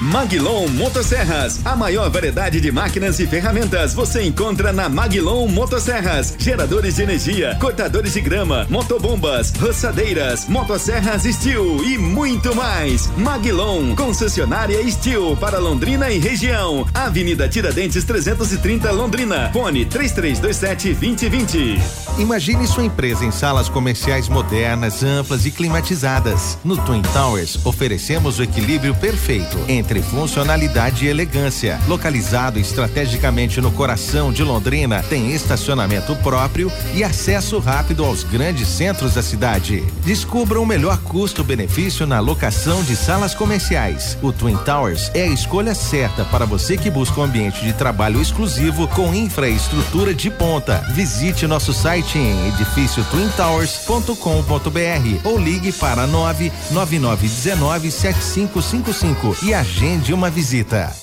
Maglon Motosserras, a maior variedade de máquinas e ferramentas você encontra na Maglon Motosserras. Geradores de energia, cortadores de grama, motobombas, roçadeiras, motosserras Steel e muito mais. Maglon, concessionária Steel para Londrina e região. Avenida Tiradentes 330 Londrina. Fone 3327 2020. Imagine sua empresa em salas comerciais modernas, amplas e climatizadas. No Twin Towers, oferecemos o equilíbrio perfeito entre entre funcionalidade e elegância. Localizado estrategicamente no coração de Londrina, tem estacionamento próprio e acesso rápido aos grandes centros da cidade. Descubra o melhor custo-benefício na locação de salas comerciais. O Twin Towers é a escolha certa para você que busca um ambiente de trabalho exclusivo com infraestrutura de ponta. Visite nosso site em edifício twintowers.com.br ou ligue para 99919 7555 e agende uma visita.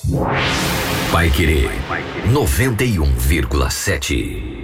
Vai querer 91,7.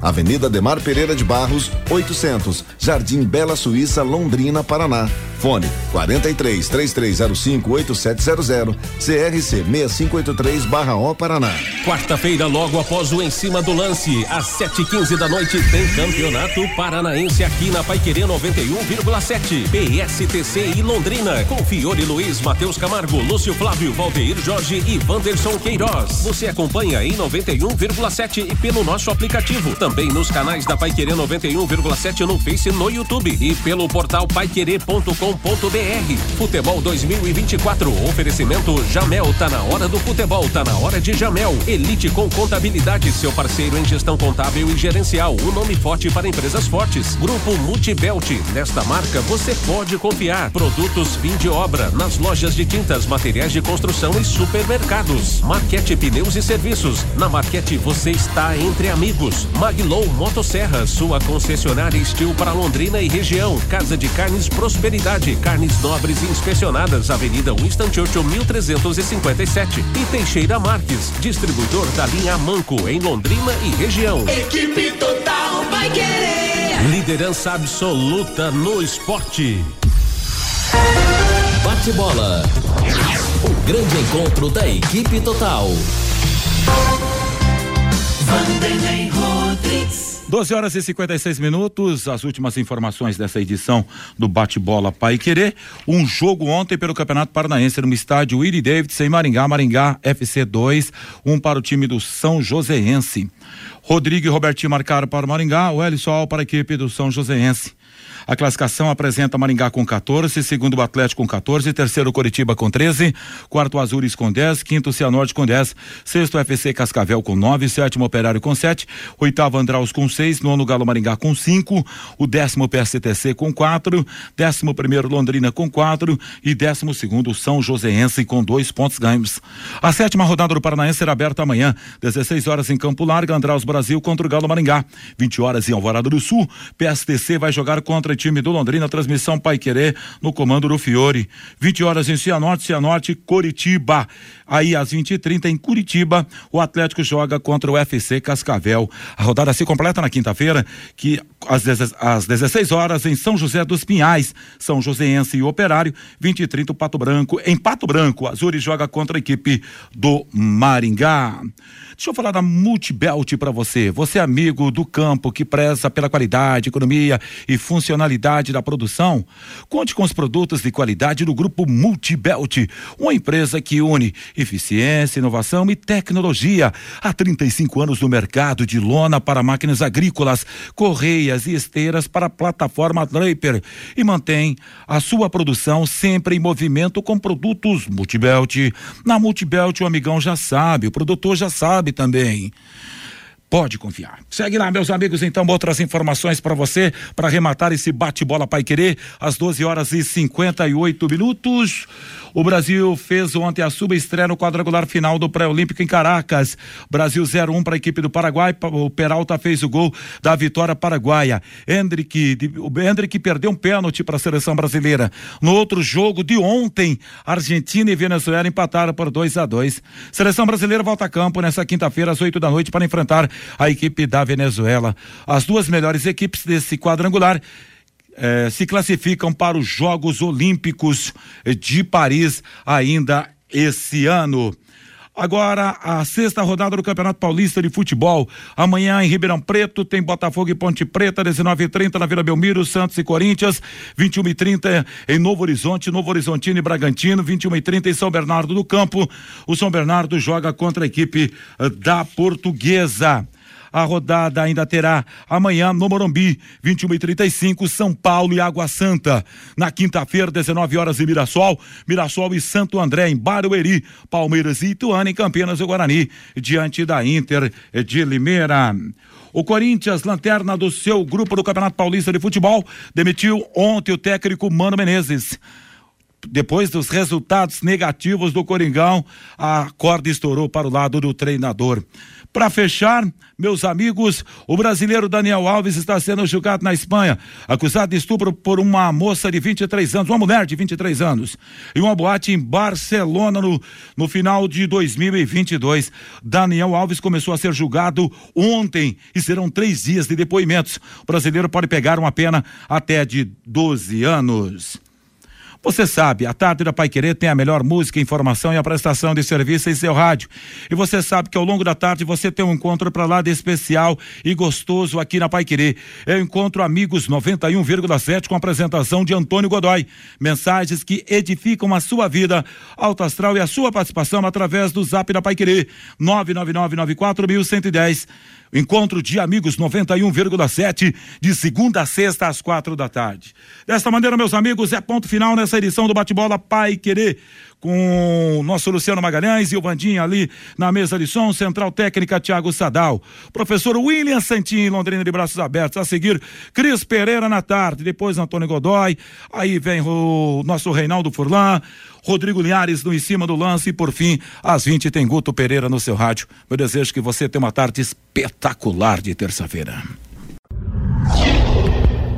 Avenida Demar Pereira de Barros, 800, Jardim Bela Suíça, Londrina, Paraná. Fone 43 3305 8700 CRC 6583/O Paraná. Quarta-feira, logo após o em cima do lance, às 7h15 da noite, tem Campeonato Paranaense aqui na Paiquerê 91,7. PSTC e Londrina, com Fiore Luiz, Matheus Camargo, Lúcio Flávio, Valdeir Jorge e Wanderson Queiroz. Você acompanha em 91,7 e pelo nosso aplicativo. Também nos canais da Paiquerê 91,7 no Face e no YouTube. E pelo portal paiquerê.com www.jamel.com.br. Futebol 2024. Oferecimento Jamel. Tá na hora do futebol, tá na hora de Jamel. Elite com contabilidade, seu parceiro em gestão contábil e gerencial. O nome forte para empresas fortes. Grupo Multibelt. Nesta marca você pode confiar. Produtos fim de obra nas lojas de tintas, materiais de construção e supermercados. Marquete Pneus e Serviços. Na Marquete você está entre amigos. Maglow Motosserra, sua concessionária Estil para Londrina e região. Casa de Carnes Prosperidade carnes nobres inspecionadas, Avenida Winston Churchill 1357 e Teixeira Marques, distribuidor da linha Manco em Londrina e região. Equipe total vai querer. Liderança absoluta no esporte. Bate bola. O grande encontro da equipe total. Vanderlei Rodrigues. 12 horas e 56 minutos, as últimas informações dessa edição do Bate-Bola Pai Querer. Um jogo ontem pelo Campeonato Paranaense no estádio Willie Davidson em Maringá, Maringá FC 2, um para o time do São Joséense. Rodrigo e Robertinho marcaram para o Maringá, o Elisol para a equipe do São Joséense. A classificação apresenta Maringá com 14, segundo o Atlético com 14, terceiro Coritiba com 13, quarto Azures com 10, quinto Cianorte com 10, sexto FC Cascavel com 9, sétimo Operário com 7, oitavo Andraus com 6, nono Galo Maringá com 5, o décimo PSTC com 4, décimo primeiro Londrina com 4 e décimo segundo São Joséense com dois pontos ganhos. A sétima rodada do Paranaense será aberta amanhã, 16 horas em Campo Largo, Andraus Brasil contra o Galo Maringá, 20 horas em Alvorada do Sul, PSTC vai jogar contra time do Londrina, transmissão Pai Querer no comando do Fiore. 20 horas em Cianorte, Cianorte, Curitiba. Aí às 20 e 30 em Curitiba, o Atlético joga contra o FC Cascavel. A rodada se completa na quinta-feira, que às, deze- às 16 horas em São José dos Pinhais, São Joséense e Operário, 20 e 30 Pato Branco. Em Pato Branco, Azuri joga contra a equipe do Maringá. Deixa eu falar da Multibelt para você. Você é amigo do campo que preza pela qualidade, economia e funcionalidade da produção? Conte com os produtos de qualidade do grupo Multibelt, uma empresa que une eficiência, inovação e tecnologia. Há 35 anos no mercado de lona para máquinas agrícolas, correias e esteiras para a plataforma Draper e mantém a sua produção sempre em movimento com produtos Multibelt. Na Multibelt o amigão já sabe, o produtor já sabe também. Pode confiar. Segue lá, meus amigos, então, outras informações para você, para arrematar esse bate-bola Pai Querer, às 12 horas e 58 minutos. O Brasil fez ontem a subestreia no quadrangular final do Pré-Olímpico em Caracas. Brasil 0-1 para a equipe do Paraguai. O Peralta fez o gol da vitória paraguaia. Hendrick, o Hendrick perdeu um pênalti para a seleção brasileira. No outro jogo de ontem, Argentina e Venezuela empataram por 2 a 2 Seleção brasileira volta a campo nessa quinta-feira, às 8 da noite, para enfrentar a equipe da Venezuela. As duas melhores equipes desse quadrangular eh, se classificam para os Jogos Olímpicos de Paris ainda esse ano. Agora, a sexta rodada do Campeonato Paulista de Futebol. Amanhã em Ribeirão Preto tem Botafogo e Ponte Preta, 19h30 na Vila Belmiro, Santos e Corinthians, 21h30 em Novo Horizonte, Novo Horizontino e Bragantino, 21h30 em São Bernardo do Campo. O São Bernardo joga contra a equipe eh, da Portuguesa. A rodada ainda terá amanhã no Morumbi, 21 e 35 São Paulo e Água Santa. Na quinta-feira, 19 horas em Mirassol, Mirassol e Santo André em Barueri, Palmeiras e Ituano em Campinas e Guarani, diante da Inter de Limeira. O Corinthians, lanterna do seu grupo do Campeonato Paulista de Futebol, demitiu ontem o técnico Mano Menezes depois dos resultados negativos do Coringão, a corda estourou para o lado do treinador. Para fechar, meus amigos, o brasileiro Daniel Alves está sendo julgado na Espanha, acusado de estupro por uma moça de 23 anos, uma mulher de 23 anos, em uma boate em Barcelona no, no final de 2022. Daniel Alves começou a ser julgado ontem e serão três dias de depoimentos. O brasileiro pode pegar uma pena até de 12 anos. Você sabe, a tarde da Pai Querer tem a melhor música, informação e a prestação de serviço em seu rádio. E você sabe que ao longo da tarde você tem um encontro para lá de especial e gostoso aqui na Pai Querer. É o encontro Amigos 91,7 com a apresentação de Antônio Godoy. Mensagens que edificam a sua vida, alto astral e a sua participação através do zap da Pai Querer 999941110. Encontro de Amigos 91,7 de segunda a sexta às quatro da tarde. Desta maneira, meus amigos, é ponto final nessa edição do Bate-Bola Pai Querer com o nosso Luciano Magalhães e o Vandinha ali na mesa de som, Central Técnica Tiago Sadal, professor William Santin, Londrina de braços abertos, a seguir Cris Pereira na tarde, depois Antônio Godoy, aí vem o nosso Reinaldo Furlan, Rodrigo Linhares no em cima do lance e por fim, às 20 tem Guto Pereira no seu rádio. Eu desejo que você tenha uma tarde espetacular de terça-feira.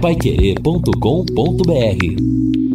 Paiquerê.com.br